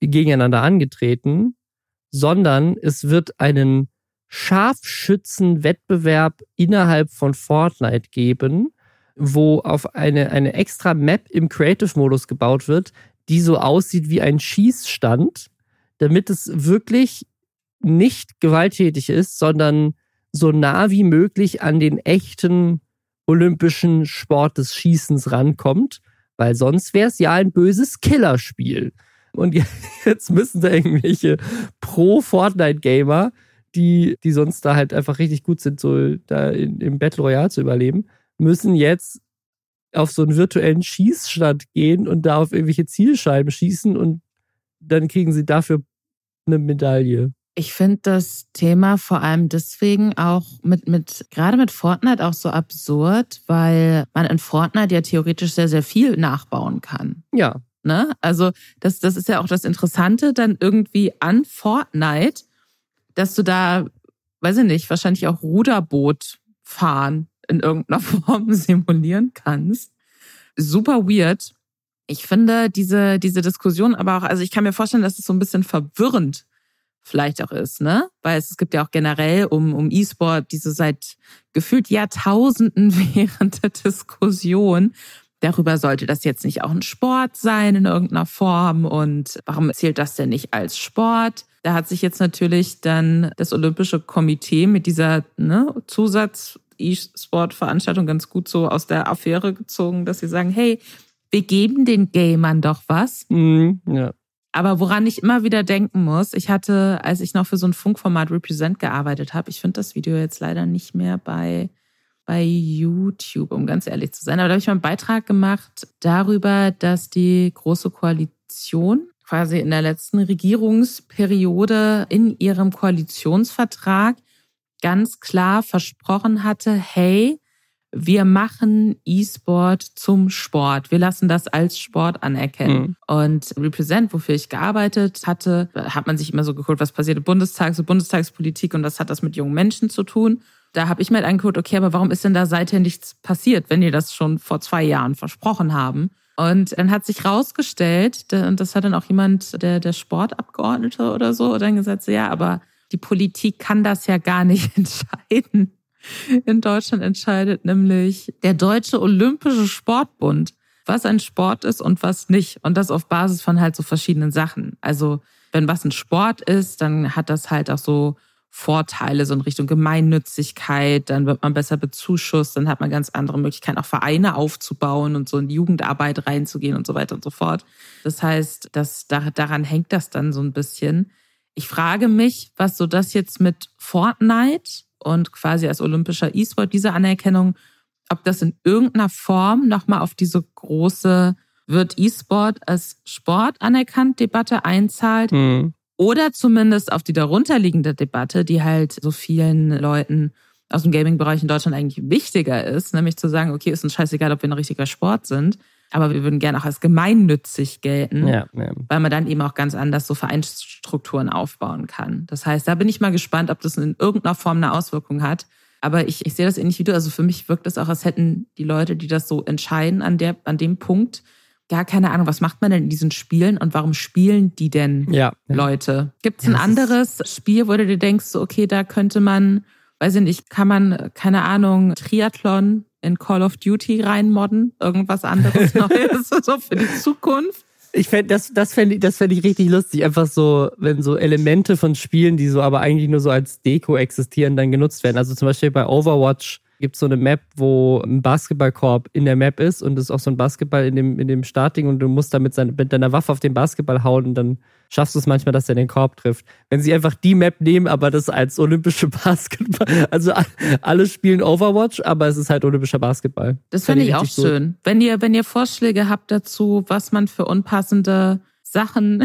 gegeneinander angetreten, sondern es wird einen Scharfschützenwettbewerb innerhalb von Fortnite geben, wo auf eine, eine extra Map im Creative-Modus gebaut wird, die so aussieht wie ein Schießstand, damit es wirklich nicht gewalttätig ist, sondern so nah wie möglich an den echten olympischen Sport des Schießens rankommt, weil sonst wäre es ja ein böses Killerspiel. Und [LAUGHS] jetzt müssen da irgendwelche Pro-Fortnite-Gamer, die, die sonst da halt einfach richtig gut sind, so da in, im Battle Royale zu überleben, müssen jetzt auf so einen virtuellen Schießstand gehen und da auf irgendwelche Zielscheiben schießen und dann kriegen sie dafür eine Medaille. Ich finde das Thema vor allem deswegen auch mit, mit, gerade mit Fortnite auch so absurd, weil man in Fortnite ja theoretisch sehr, sehr viel nachbauen kann. Ja, Ne? Also, das, das ist ja auch das Interessante dann irgendwie an Fortnite, dass du da, weiß ich nicht, wahrscheinlich auch Ruderboot fahren in irgendeiner [LAUGHS] Form simulieren kannst. Super weird. Ich finde diese, diese Diskussion aber auch, also ich kann mir vorstellen, dass es so ein bisschen verwirrend vielleicht auch ist, ne? Weil es, es gibt ja auch generell um, um E-Sport diese seit gefühlt Jahrtausenden [LAUGHS] während der Diskussion. Darüber sollte das jetzt nicht auch ein Sport sein in irgendeiner Form und warum zählt das denn nicht als Sport? Da hat sich jetzt natürlich dann das Olympische Komitee mit dieser ne, Zusatz-E-Sport-Veranstaltung ganz gut so aus der Affäre gezogen, dass sie sagen, hey, wir geben den Gamern doch was. Mhm, ja. Aber woran ich immer wieder denken muss, ich hatte, als ich noch für so ein Funkformat Represent gearbeitet habe, ich finde das Video jetzt leider nicht mehr bei, bei YouTube, um ganz ehrlich zu sein. Aber da habe ich mal einen Beitrag gemacht darüber, dass die Große Koalition quasi in der letzten Regierungsperiode in ihrem Koalitionsvertrag ganz klar versprochen hatte, hey, wir machen E-Sport zum Sport. Wir lassen das als Sport anerkennen. Mhm. Und Represent, wofür ich gearbeitet hatte, hat man sich immer so geguckt, was passiert im Bundestag, so Bundestagspolitik und was hat das mit jungen Menschen zu tun. Da habe ich mir halt angeguckt, okay, aber warum ist denn da seither nichts passiert, wenn die das schon vor zwei Jahren versprochen haben? Und dann hat sich rausgestellt, und das hat dann auch jemand, der, der Sportabgeordnete oder so, dann gesagt, ja, aber die Politik kann das ja gar nicht [LAUGHS] entscheiden in Deutschland entscheidet, nämlich der Deutsche Olympische Sportbund, was ein Sport ist und was nicht. Und das auf Basis von halt so verschiedenen Sachen. Also wenn was ein Sport ist, dann hat das halt auch so Vorteile, so in Richtung Gemeinnützigkeit, dann wird man besser bezuschusst, dann hat man ganz andere Möglichkeiten, auch Vereine aufzubauen und so in Jugendarbeit reinzugehen und so weiter und so fort. Das heißt, das, daran hängt das dann so ein bisschen. Ich frage mich, was so das jetzt mit Fortnite und quasi als olympischer E-Sport diese Anerkennung, ob das in irgendeiner Form nochmal auf diese große wird E-Sport als Sport anerkannt Debatte einzahlt mhm. oder zumindest auf die darunterliegende Debatte, die halt so vielen Leuten aus dem Gaming-Bereich in Deutschland eigentlich wichtiger ist, nämlich zu sagen, okay, ist uns scheißegal, ob wir ein richtiger Sport sind, aber wir würden gerne auch als gemeinnützig gelten, ja, ja. weil man dann eben auch ganz anders so Vereinsstrukturen aufbauen kann. Das heißt, da bin ich mal gespannt, ob das in irgendeiner Form eine Auswirkung hat. Aber ich, ich sehe das ähnlich wie du. Also für mich wirkt es auch, als hätten die Leute, die das so entscheiden an, der, an dem Punkt, gar keine Ahnung, was macht man denn in diesen Spielen und warum spielen die denn ja, Leute? Gibt es ein anderes Spiel, wo du dir denkst, so, okay, da könnte man, weiß ich nicht, kann man, keine Ahnung, Triathlon in Call of Duty reinmodden, irgendwas anderes [LAUGHS] Neues, so für die Zukunft. Ich fände, das, das fände ich, das fänd ich richtig lustig. Einfach so, wenn so Elemente von Spielen, die so aber eigentlich nur so als Deko existieren, dann genutzt werden. Also zum Beispiel bei Overwatch gibt es so eine Map, wo ein Basketballkorb in der Map ist und es ist auch so ein Basketball in dem, in dem Startding und du musst damit seine, mit deiner Waffe auf den Basketball hauen und dann schaffst du es manchmal, dass er den Korb trifft. Wenn sie einfach die Map nehmen, aber das als olympische [LAUGHS] Basketball, also alle spielen Overwatch, aber es ist halt olympischer Basketball. Das finde ich auch schön. Wenn ihr, wenn ihr Vorschläge habt dazu, was man für unpassende Sachen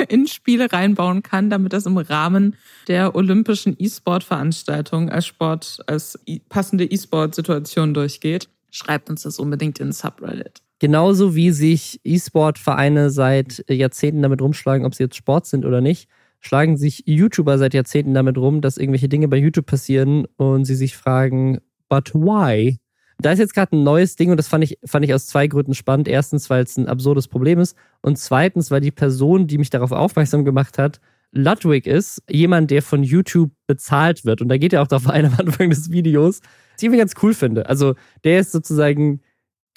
[LAUGHS] in Spiele reinbauen kann, damit das im Rahmen der olympischen E-Sport-Veranstaltung als Sport, als passende E-Sport-Situation durchgeht. Schreibt uns das unbedingt in Subreddit. Genauso wie sich E-Sport-Vereine seit Jahrzehnten damit rumschlagen, ob sie jetzt Sport sind oder nicht, schlagen sich YouTuber seit Jahrzehnten damit rum, dass irgendwelche Dinge bei YouTube passieren und sie sich fragen, but why? Da ist jetzt gerade ein neues Ding und das fand ich, fand ich aus zwei Gründen spannend. Erstens, weil es ein absurdes Problem ist und zweitens, weil die Person, die mich darauf aufmerksam gemacht hat, Ludwig ist, jemand, der von YouTube bezahlt wird. Und da geht er auch darauf ein am Anfang des Videos, was ich irgendwie ganz cool finde. Also der ist sozusagen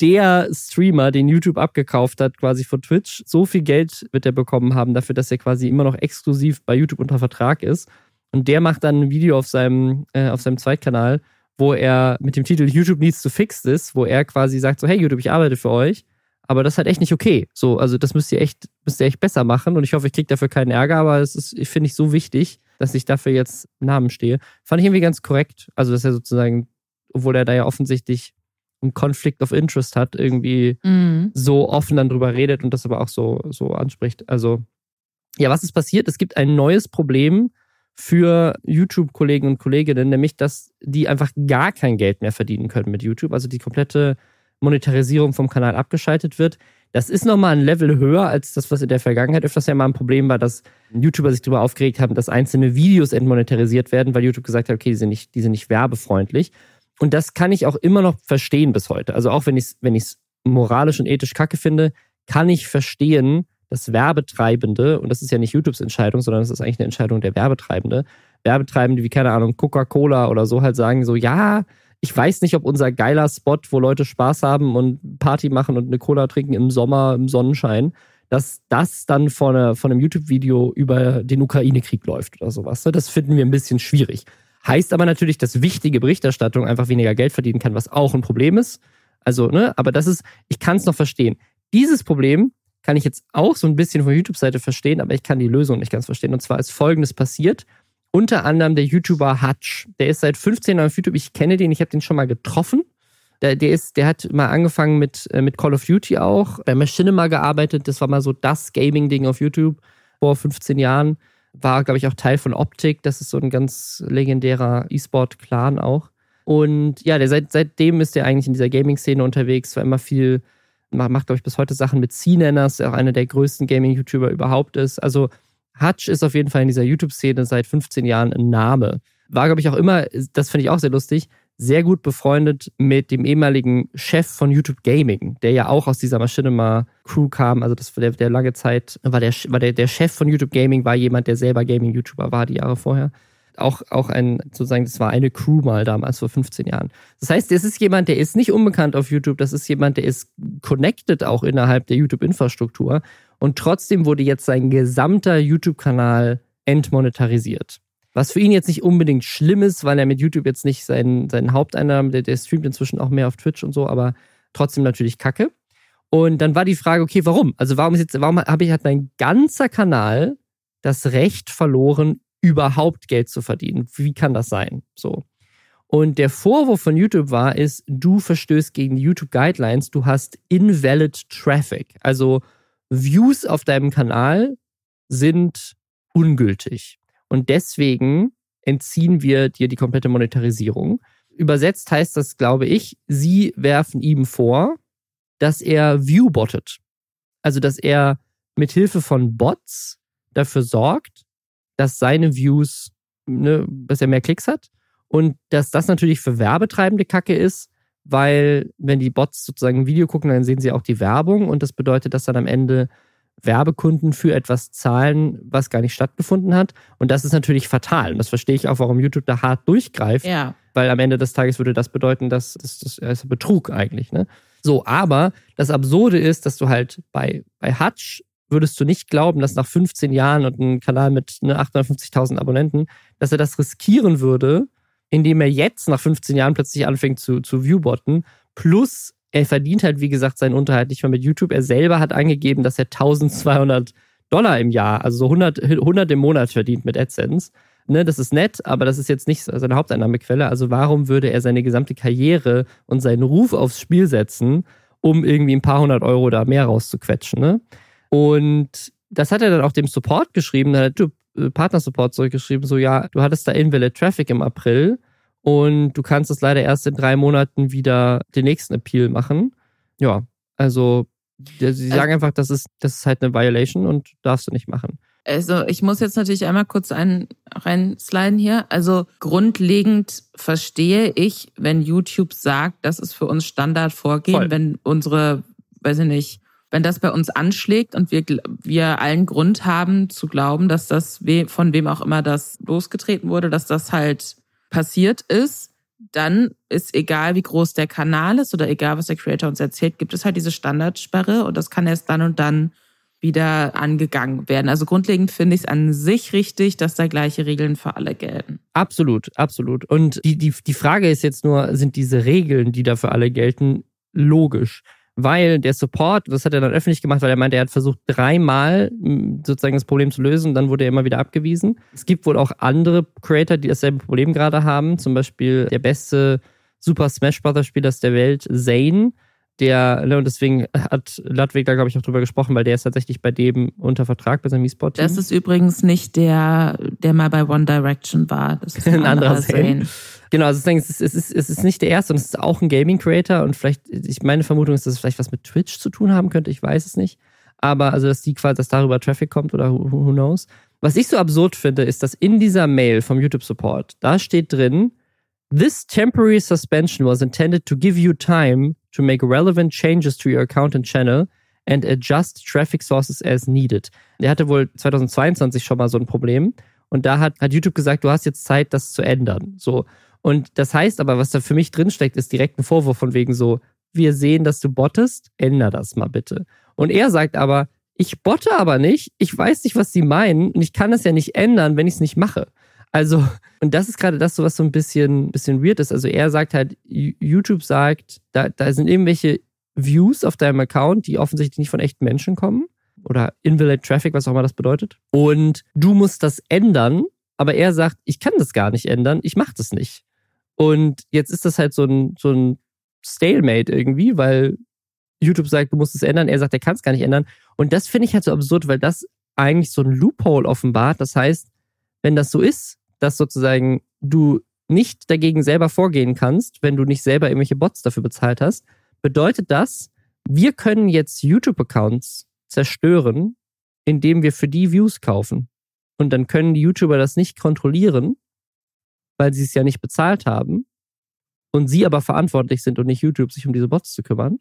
der Streamer, den YouTube abgekauft hat, quasi von Twitch. So viel Geld wird er bekommen haben dafür, dass er quasi immer noch exklusiv bei YouTube unter Vertrag ist. Und der macht dann ein Video auf seinem, äh, auf seinem Zweitkanal, wo er mit dem Titel YouTube Needs to Fix This, wo er quasi sagt so, hey YouTube, ich arbeite für euch, aber das ist halt echt nicht okay. So, also das müsst ihr echt, müsst ihr echt besser machen und ich hoffe, ich kriege dafür keinen Ärger, aber es ist, ich finde ich so wichtig, dass ich dafür jetzt Namen stehe. Fand ich irgendwie ganz korrekt. Also, dass er sozusagen, obwohl er da ja offensichtlich einen Conflict of Interest hat, irgendwie mhm. so offen dann drüber redet und das aber auch so, so anspricht. Also, ja, was ist passiert? Es gibt ein neues Problem, für YouTube-Kollegen und Kolleginnen, nämlich dass die einfach gar kein Geld mehr verdienen können mit YouTube, also die komplette Monetarisierung vom Kanal abgeschaltet wird. Das ist nochmal ein Level höher als das, was in der Vergangenheit öfters ja mal ein Problem war, dass YouTuber sich darüber aufgeregt haben, dass einzelne Videos entmonetarisiert werden, weil YouTube gesagt hat, okay, die sind nicht, die sind nicht werbefreundlich. Und das kann ich auch immer noch verstehen bis heute. Also auch wenn ich es wenn moralisch und ethisch kacke finde, kann ich verstehen, dass Werbetreibende, und das ist ja nicht YouTubes Entscheidung, sondern das ist eigentlich eine Entscheidung der Werbetreibende, Werbetreibende wie, keine Ahnung, Coca-Cola oder so halt sagen so, ja, ich weiß nicht, ob unser geiler Spot, wo Leute Spaß haben und Party machen und eine Cola trinken im Sommer, im Sonnenschein, dass das dann von, eine, von einem YouTube-Video über den Ukraine-Krieg läuft oder sowas. Ne? Das finden wir ein bisschen schwierig. Heißt aber natürlich, dass wichtige Berichterstattung einfach weniger Geld verdienen kann, was auch ein Problem ist. Also, ne, aber das ist, ich kann es noch verstehen. Dieses Problem kann ich jetzt auch so ein bisschen von YouTube-Seite verstehen, aber ich kann die Lösung nicht ganz verstehen. Und zwar ist Folgendes passiert. Unter anderem der YouTuber Hutch. Der ist seit 15 Jahren auf YouTube. Ich kenne den, ich habe den schon mal getroffen. Der, der, ist, der hat mal angefangen mit, äh, mit Call of Duty auch, bei Machinima gearbeitet. Das war mal so das Gaming-Ding auf YouTube vor 15 Jahren. War, glaube ich, auch Teil von Optik. Das ist so ein ganz legendärer E-Sport-Clan auch. Und ja, der seit, seitdem ist er eigentlich in dieser Gaming-Szene unterwegs, war immer viel, macht, glaube ich, bis heute Sachen mit C-Nenners, der auch einer der größten Gaming-YouTuber überhaupt ist. Also Hutch ist auf jeden Fall in dieser YouTube-Szene seit 15 Jahren ein Name. War, glaube ich, auch immer, das finde ich auch sehr lustig, sehr gut befreundet mit dem ehemaligen Chef von YouTube Gaming, der ja auch aus dieser Machinima Crew kam. Also das war der, der lange Zeit, war der, war der, der Chef von YouTube Gaming, war jemand, der selber Gaming-YouTuber war, die Jahre vorher. Auch, auch ein, sozusagen, das war eine Crew mal damals vor 15 Jahren. Das heißt, das ist jemand, der ist nicht unbekannt auf YouTube, das ist jemand, der ist connected auch innerhalb der YouTube-Infrastruktur. Und trotzdem wurde jetzt sein gesamter YouTube-Kanal entmonetarisiert. Was für ihn jetzt nicht unbedingt schlimm ist, weil er mit YouTube jetzt nicht seinen, seinen Haupteinnahmen, der, der streamt inzwischen auch mehr auf Twitch und so, aber trotzdem natürlich kacke. Und dann war die Frage, okay, warum? Also warum ist jetzt, warum habe ich hat mein ganzer Kanal das Recht verloren, überhaupt Geld zu verdienen? Wie kann das sein? So. Und der Vorwurf von YouTube war, ist, du verstößt gegen die YouTube Guidelines, du hast invalid Traffic. Also Views auf deinem Kanal sind ungültig. Und deswegen entziehen wir dir die komplette Monetarisierung. Übersetzt heißt das, glaube ich, sie werfen ihm vor, dass er viewbottet. Also, dass er mit Hilfe von Bots dafür sorgt, dass seine Views, ne, dass er mehr Klicks hat und dass das natürlich für Werbetreibende Kacke ist, weil wenn die Bots sozusagen ein Video gucken, dann sehen sie auch die Werbung und das bedeutet, dass dann am Ende Werbekunden für etwas zahlen, was gar nicht stattgefunden hat. Und das ist natürlich fatal. Und das verstehe ich auch, warum YouTube da hart durchgreift. Ja. Weil am Ende des Tages würde das bedeuten, dass das, das ist Betrug eigentlich. Ne? So, aber das Absurde ist, dass du halt bei, bei Hutch würdest du nicht glauben, dass nach 15 Jahren und einem Kanal mit ne, 850.000 Abonnenten, dass er das riskieren würde, indem er jetzt nach 15 Jahren plötzlich anfängt zu, zu Viewbotten, plus er verdient halt, wie gesagt, seinen Unterhalt nicht mehr mit YouTube. Er selber hat angegeben, dass er 1200 Dollar im Jahr, also so 100, 100 im Monat verdient mit AdSense. Ne, das ist nett, aber das ist jetzt nicht seine Haupteinnahmequelle. Also warum würde er seine gesamte Karriere und seinen Ruf aufs Spiel setzen, um irgendwie ein paar hundert Euro da mehr rauszuquetschen? Ne? Und das hat er dann auch dem Support geschrieben, da hat der äh, Partner-Support zurückgeschrieben, so ja, du hattest da invalid Traffic im April und du kannst es leider erst in drei Monaten wieder den nächsten Appeal machen. Ja, also sie also sagen einfach, das ist, das ist halt eine Violation und darfst du nicht machen. Also ich muss jetzt natürlich einmal kurz ein, reinsliden hier. Also grundlegend verstehe ich, wenn YouTube sagt, das ist für uns Standardvorgehen, Voll. wenn unsere, weiß ich nicht, wenn das bei uns anschlägt und wir, wir allen Grund haben zu glauben, dass das, von wem auch immer das losgetreten wurde, dass das halt passiert ist, dann ist egal, wie groß der Kanal ist oder egal, was der Creator uns erzählt, gibt es halt diese Standardsperre und das kann erst dann und dann wieder angegangen werden. Also grundlegend finde ich es an sich richtig, dass da gleiche Regeln für alle gelten. Absolut, absolut. Und die, die, die Frage ist jetzt nur, sind diese Regeln, die da für alle gelten, logisch? Weil der Support, das hat er dann öffentlich gemacht, weil er meinte, er hat versucht dreimal hm, sozusagen das Problem zu lösen, dann wurde er immer wieder abgewiesen. Es gibt wohl auch andere Creator, die dasselbe Problem gerade haben, zum Beispiel der beste Super Smash Bros. Spieler der Welt, Zane, der, ne, und deswegen hat Ludwig da, glaube ich, auch drüber gesprochen, weil der ist tatsächlich bei dem unter Vertrag bei seinem E-Sport-Team. Das ist übrigens nicht der, der mal bei One Direction war. Das ist ein, ein anderer Zane. Genau, also es ist, es, ist, es ist nicht der erste und es ist auch ein Gaming-Creator und vielleicht, ich meine Vermutung ist, dass es vielleicht was mit Twitch zu tun haben könnte, ich weiß es nicht. Aber also, dass die quasi, dass darüber Traffic kommt oder who, who knows. Was ich so absurd finde, ist, dass in dieser Mail vom YouTube-Support, da steht drin, This temporary suspension was intended to give you time to make relevant changes to your account and channel and adjust traffic sources as needed. Der hatte wohl 2022 schon mal so ein Problem. Und da hat, hat YouTube gesagt, du hast jetzt Zeit, das zu ändern. So. Und das heißt aber, was da für mich drinsteckt, ist direkt ein Vorwurf von wegen so, wir sehen, dass du bottest, änder das mal bitte. Und er sagt aber, ich botte aber nicht, ich weiß nicht, was sie meinen und ich kann das ja nicht ändern, wenn ich es nicht mache. Also, und das ist gerade das, was so ein bisschen, bisschen weird ist. Also er sagt halt, YouTube sagt, da, da sind irgendwelche Views auf deinem Account, die offensichtlich nicht von echten Menschen kommen. Oder invalid Traffic, was auch immer das bedeutet. Und du musst das ändern, aber er sagt, ich kann das gar nicht ändern, ich mache das nicht. Und jetzt ist das halt so ein, so ein Stalemate irgendwie, weil YouTube sagt, du musst es ändern, er sagt, er kann es gar nicht ändern. Und das finde ich halt so absurd, weil das eigentlich so ein Loophole offenbart. Das heißt, wenn das so ist, dass sozusagen du nicht dagegen selber vorgehen kannst, wenn du nicht selber irgendwelche Bots dafür bezahlt hast, bedeutet das, wir können jetzt YouTube-Accounts zerstören, indem wir für die Views kaufen. Und dann können die YouTuber das nicht kontrollieren, weil sie es ja nicht bezahlt haben. Und sie aber verantwortlich sind und nicht YouTube sich um diese Bots zu kümmern.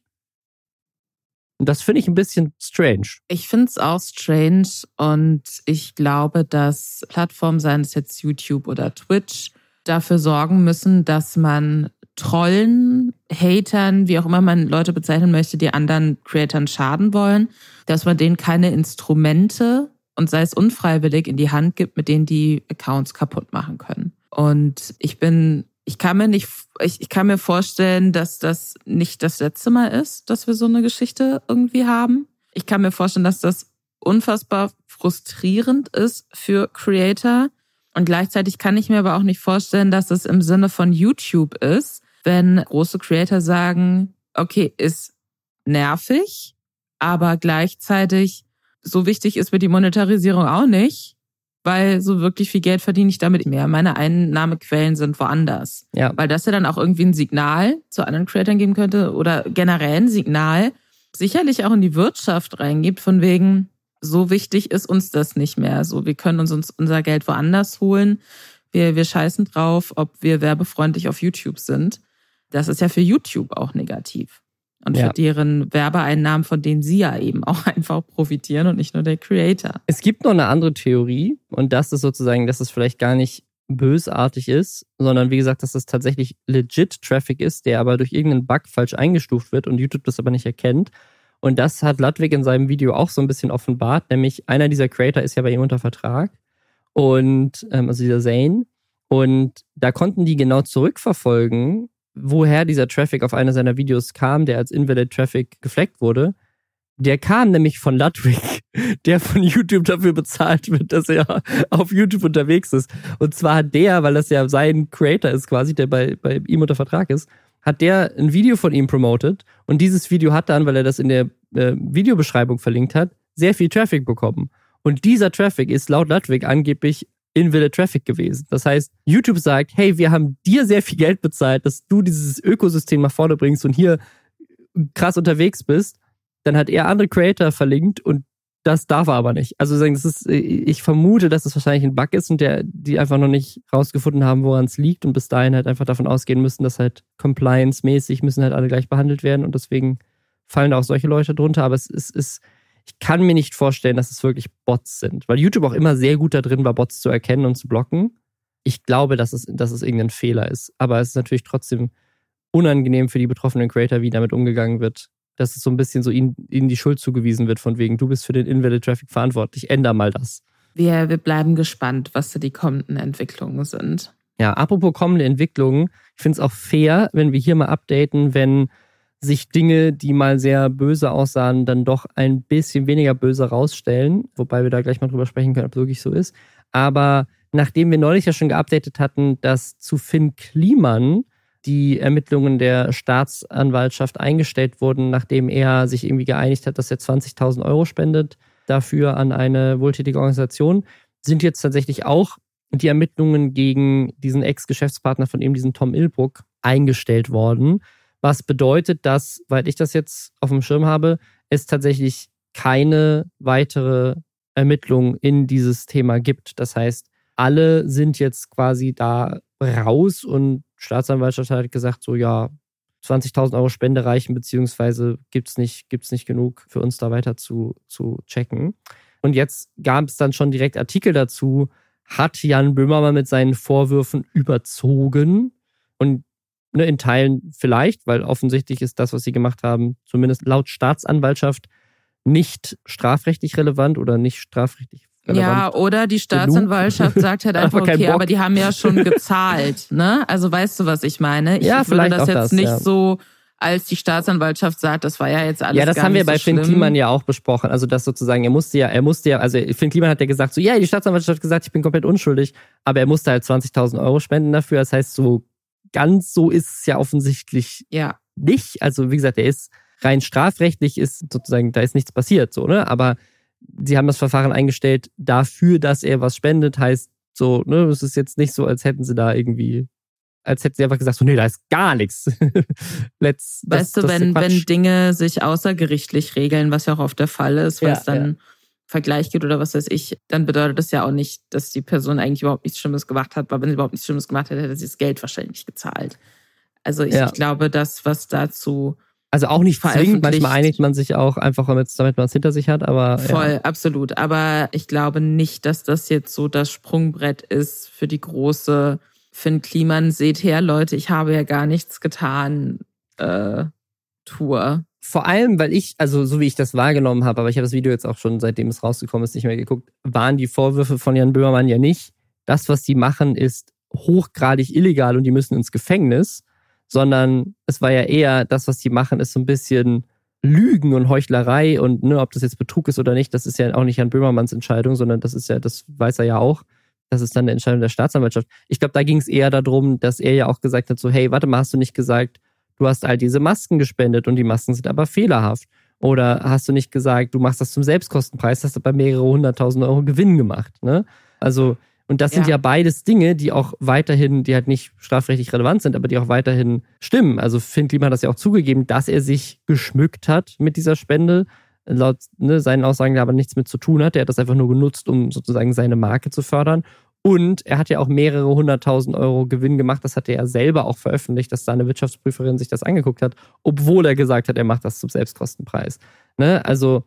Und das finde ich ein bisschen strange. Ich finde es auch strange und ich glaube, dass Plattformen, seien es jetzt YouTube oder Twitch, dafür sorgen müssen, dass man Trollen, Hatern, wie auch immer man Leute bezeichnen möchte, die anderen Creatoren schaden wollen, dass man denen keine Instrumente und sei es unfreiwillig in die Hand gibt, mit denen die Accounts kaputt machen können. Und ich bin, ich kann mir nicht, ich, ich kann mir vorstellen, dass das nicht das letzte Mal ist, dass wir so eine Geschichte irgendwie haben. Ich kann mir vorstellen, dass das unfassbar frustrierend ist für Creator, und gleichzeitig kann ich mir aber auch nicht vorstellen, dass es im Sinne von YouTube ist, wenn große Creator sagen, okay, ist nervig, aber gleichzeitig so wichtig ist mir die Monetarisierung auch nicht, weil so wirklich viel Geld verdiene ich damit mehr. Meine Einnahmequellen sind woanders. Ja. Weil das ja dann auch irgendwie ein Signal zu anderen Creatoren geben könnte oder generell ein Signal sicherlich auch in die Wirtschaft reingibt, von wegen, so wichtig ist uns das nicht mehr. So, wir können uns unser Geld woanders holen. Wir, wir scheißen drauf, ob wir werbefreundlich auf YouTube sind. Das ist ja für YouTube auch negativ. Und ja. für deren Werbeeinnahmen, von denen sie ja eben [LAUGHS] auch einfach profitieren und nicht nur der Creator. Es gibt noch eine andere Theorie und das ist sozusagen, dass es vielleicht gar nicht bösartig ist, sondern wie gesagt, dass es tatsächlich legit Traffic ist, der aber durch irgendeinen Bug falsch eingestuft wird und YouTube das aber nicht erkennt und das hat Ludwig in seinem Video auch so ein bisschen offenbart, nämlich einer dieser Creator ist ja bei ihm unter Vertrag. Und, ähm, also dieser Zane. Und da konnten die genau zurückverfolgen, woher dieser Traffic auf einer seiner Videos kam, der als Invalid Traffic gefleckt wurde. Der kam nämlich von Ludwig, [LAUGHS] der von YouTube dafür bezahlt wird, dass er auf YouTube unterwegs ist. Und zwar der, weil das ja sein Creator ist quasi, der bei, bei ihm unter Vertrag ist, hat der ein Video von ihm promotet und dieses Video hat dann, weil er das in der äh, Videobeschreibung verlinkt hat, sehr viel Traffic bekommen. Und dieser Traffic ist laut Ludwig angeblich invalid Traffic gewesen. Das heißt, YouTube sagt, hey, wir haben dir sehr viel Geld bezahlt, dass du dieses Ökosystem nach vorne bringst und hier krass unterwegs bist. Dann hat er andere Creator verlinkt und das darf er aber nicht. Also das ist, ich vermute, dass es wahrscheinlich ein Bug ist und der, die einfach noch nicht rausgefunden haben, woran es liegt und bis dahin halt einfach davon ausgehen müssen, dass halt compliance-mäßig müssen halt alle gleich behandelt werden und deswegen fallen auch solche Leute drunter. Aber es ist, ist, ich kann mir nicht vorstellen, dass es wirklich Bots sind, weil YouTube auch immer sehr gut da drin war, Bots zu erkennen und zu blocken. Ich glaube, dass es, dass es irgendein Fehler ist. Aber es ist natürlich trotzdem unangenehm für die betroffenen Creator, wie damit umgegangen wird dass es so ein bisschen so ihnen, ihnen die Schuld zugewiesen wird, von wegen, du bist für den Invalid Traffic verantwortlich, änder mal das. Wir, wir bleiben gespannt, was da die kommenden Entwicklungen sind. Ja, apropos kommende Entwicklungen, ich finde es auch fair, wenn wir hier mal updaten, wenn sich Dinge, die mal sehr böse aussahen, dann doch ein bisschen weniger böse rausstellen, wobei wir da gleich mal drüber sprechen können, ob es wirklich so ist. Aber nachdem wir neulich ja schon geupdatet hatten, dass zu Finn Kliman die Ermittlungen der Staatsanwaltschaft eingestellt wurden, nachdem er sich irgendwie geeinigt hat, dass er 20.000 Euro spendet dafür an eine wohltätige Organisation, sind jetzt tatsächlich auch die Ermittlungen gegen diesen Ex-Geschäftspartner von ihm, diesen Tom Ilbruck, eingestellt worden. Was bedeutet, dass, weil ich das jetzt auf dem Schirm habe, es tatsächlich keine weitere Ermittlung in dieses Thema gibt. Das heißt, alle sind jetzt quasi da raus und Staatsanwaltschaft hat gesagt, so ja, 20.000 Euro Spende reichen, beziehungsweise gibt es nicht, gibt's nicht genug für uns da weiter zu, zu checken. Und jetzt gab es dann schon direkt Artikel dazu, hat Jan Böhmermann mit seinen Vorwürfen überzogen und ne, in Teilen vielleicht, weil offensichtlich ist das, was sie gemacht haben, zumindest laut Staatsanwaltschaft nicht strafrechtlich relevant oder nicht strafrechtlich ja, oder die Staatsanwaltschaft genug. sagt halt [LAUGHS] einfach, aber okay, Bock. aber die haben ja schon [LAUGHS] gezahlt, ne? Also weißt du, was ich meine? Ich ja, würde das jetzt das, nicht ja. so als die Staatsanwaltschaft sagt, das war ja jetzt alles Ja, das haben wir bei so Finn Kliman ja auch besprochen. Also das sozusagen, er musste ja, er musste ja, also Finn Kliman hat ja gesagt, so ja, die Staatsanwaltschaft hat gesagt, ich bin komplett unschuldig, aber er musste halt 20.000 Euro spenden dafür. Das heißt, so ganz so ist es ja offensichtlich ja. nicht. Also wie gesagt, er ist rein strafrechtlich ist sozusagen, da ist nichts passiert, so ne? Aber sie haben das Verfahren eingestellt dafür, dass er was spendet, heißt so, ne, es ist jetzt nicht so, als hätten sie da irgendwie als hätte sie einfach gesagt, so, nee, da ist gar nichts. [LAUGHS] Let's, weißt das, du, wenn, wenn Dinge sich außergerichtlich regeln, was ja auch oft der Fall ist, weil ja, es dann ja. Vergleich gibt oder was weiß ich, dann bedeutet das ja auch nicht, dass die Person eigentlich überhaupt nichts Schlimmes gemacht hat, weil wenn sie überhaupt nichts Schlimmes gemacht hätte, hätte sie das Geld wahrscheinlich gezahlt. Also ich, ja. glaube, das, was dazu also auch nicht zwingend, manchmal einigt man sich auch einfach, damit, damit man es hinter sich hat, aber. Voll, ja. absolut. Aber ich glaube nicht, dass das jetzt so das Sprungbrett ist für die große Finn Kliman, seht her, Leute, ich habe ja gar nichts getan, äh, Tour. Vor allem, weil ich, also so wie ich das wahrgenommen habe, aber ich habe das Video jetzt auch schon, seitdem es rausgekommen ist, nicht mehr geguckt, waren die Vorwürfe von Jan Böhmermann ja nicht, das, was die machen, ist hochgradig illegal und die müssen ins Gefängnis, sondern es war ja eher, das, was die machen, ist so ein bisschen Lügen und Heuchlerei und ne, ob das jetzt Betrug ist oder nicht, das ist ja auch nicht Jan Böhmermanns Entscheidung, sondern das ist ja, das weiß er ja auch. Das ist dann eine Entscheidung der Staatsanwaltschaft. Ich glaube, da ging es eher darum, dass er ja auch gesagt hat, so, hey, warte mal, hast du nicht gesagt, du hast all diese Masken gespendet und die Masken sind aber fehlerhaft? Oder hast du nicht gesagt, du machst das zum Selbstkostenpreis, hast aber mehrere hunderttausend Euro Gewinn gemacht? Ne? Also, und das ja. sind ja beides Dinge, die auch weiterhin, die halt nicht strafrechtlich relevant sind, aber die auch weiterhin stimmen. Also Finn Klima hat das ja auch zugegeben, dass er sich geschmückt hat mit dieser Spende. Laut ne, seinen Aussagen, der aber nichts mit zu tun hat. Er hat das einfach nur genutzt, um sozusagen seine Marke zu fördern. Und er hat ja auch mehrere hunderttausend Euro Gewinn gemacht. Das hat er ja selber auch veröffentlicht, dass seine Wirtschaftsprüferin sich das angeguckt hat, obwohl er gesagt hat, er macht das zum Selbstkostenpreis. Ne? Also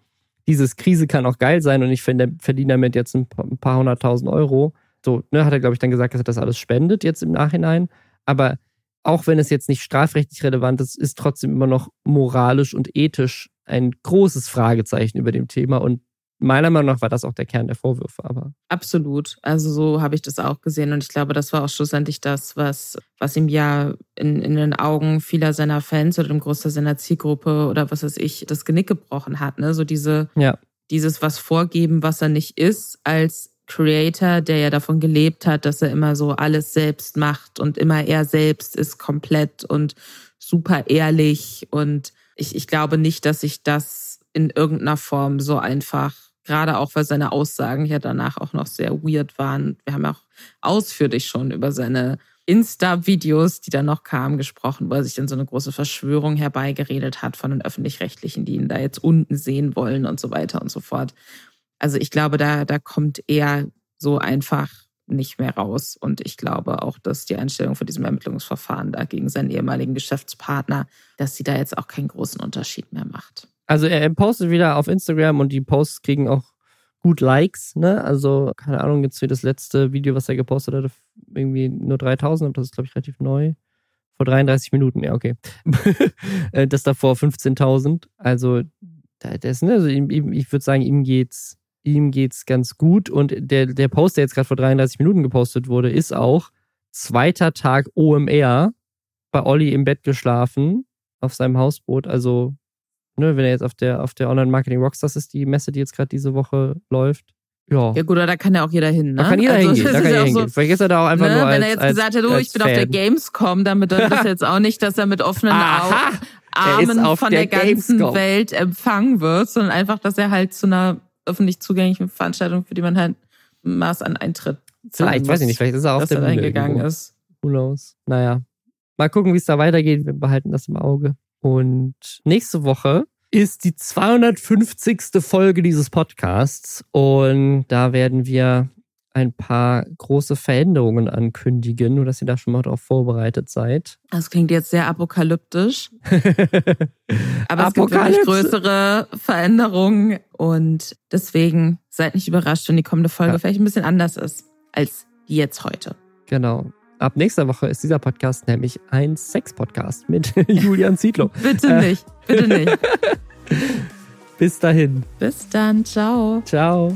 dieses Krise kann auch geil sein und ich er verdient damit jetzt ein paar hunderttausend Euro. So, ne, hat er, glaube ich, dann gesagt, dass er das alles spendet jetzt im Nachhinein. Aber auch wenn es jetzt nicht strafrechtlich relevant ist, ist trotzdem immer noch moralisch und ethisch ein großes Fragezeichen über dem Thema. Und meiner Meinung nach war das auch der Kern der Vorwürfe. Aber absolut. Also so habe ich das auch gesehen und ich glaube, das war auch schlussendlich das, was was ihm ja in, in den Augen vieler seiner Fans oder dem Großteil seiner Zielgruppe oder was weiß ich das Genick gebrochen hat. Ne, so diese ja. dieses was vorgeben, was er nicht ist, als Creator, der ja davon gelebt hat, dass er immer so alles selbst macht und immer er selbst ist komplett und super ehrlich. Und ich, ich glaube nicht, dass sich das in irgendeiner Form so einfach, gerade auch weil seine Aussagen ja danach auch noch sehr weird waren. Wir haben auch ausführlich schon über seine Insta-Videos, die dann noch kamen, gesprochen, wo er sich dann so eine große Verschwörung herbeigeredet hat von den Öffentlich-Rechtlichen, die ihn da jetzt unten sehen wollen und so weiter und so fort. Also ich glaube, da, da kommt er so einfach nicht mehr raus. Und ich glaube auch, dass die Einstellung von diesem Ermittlungsverfahren da gegen seinen ehemaligen Geschäftspartner, dass sie da jetzt auch keinen großen Unterschied mehr macht. Also er postet wieder auf Instagram und die Posts kriegen auch gut Likes, ne? Also, keine Ahnung, jetzt für das letzte Video, was er gepostet hat, irgendwie nur 3000, aber das ist, glaube ich, relativ neu. Vor 33 Minuten, ja, okay. [LAUGHS] Äh, das davor 15.000. Also, das, ne, also ich würde sagen, ihm geht's ihm geht's ganz gut. Und der, der Post, der jetzt gerade vor 33 Minuten gepostet wurde, ist auch zweiter Tag OMR bei Olli im Bett geschlafen auf seinem Hausboot. Also, ne, wenn er jetzt auf der, auf der Online-Marketing Rockstars ist, die Messe, die jetzt gerade diese Woche läuft. Ja. Ja gut, da kann ja auch jeder hin, ne? Da kann jeder also, hingehen, da kann jeder hingehen. So, Vielleicht ist er da auch einfach ne, nur als, Wenn er jetzt als, gesagt hätte, oh, ich bin Fan. auf der Gamescom, dann bedeutet das [LAUGHS] jetzt auch nicht, dass er mit offenen Augen Armen von der, der ganzen Welt empfangen wird, sondern einfach, dass er halt zu einer öffentlich zugänglichen Veranstaltung, für die man halt Maß an Eintritt Vielleicht, weiß ich nicht, vielleicht ist er auf der Bühne gegangen ist. Who knows? Naja. Mal gucken, wie es da weitergeht. Wir behalten das im Auge. Und nächste Woche ist die 250. Folge dieses Podcasts. Und da werden wir ein paar große Veränderungen ankündigen, nur dass ihr da schon mal darauf vorbereitet seid. Das klingt jetzt sehr apokalyptisch. [LAUGHS] Aber es gibt wirklich größere Veränderungen und deswegen seid nicht überrascht, wenn die kommende Folge ja. vielleicht ein bisschen anders ist als die jetzt heute. Genau. Ab nächster Woche ist dieser Podcast nämlich ein Sex-Podcast mit [LAUGHS] Julian Zietlow. bitte nicht, bitte nicht. [LAUGHS] Bis dahin. Bis dann, ciao. Ciao.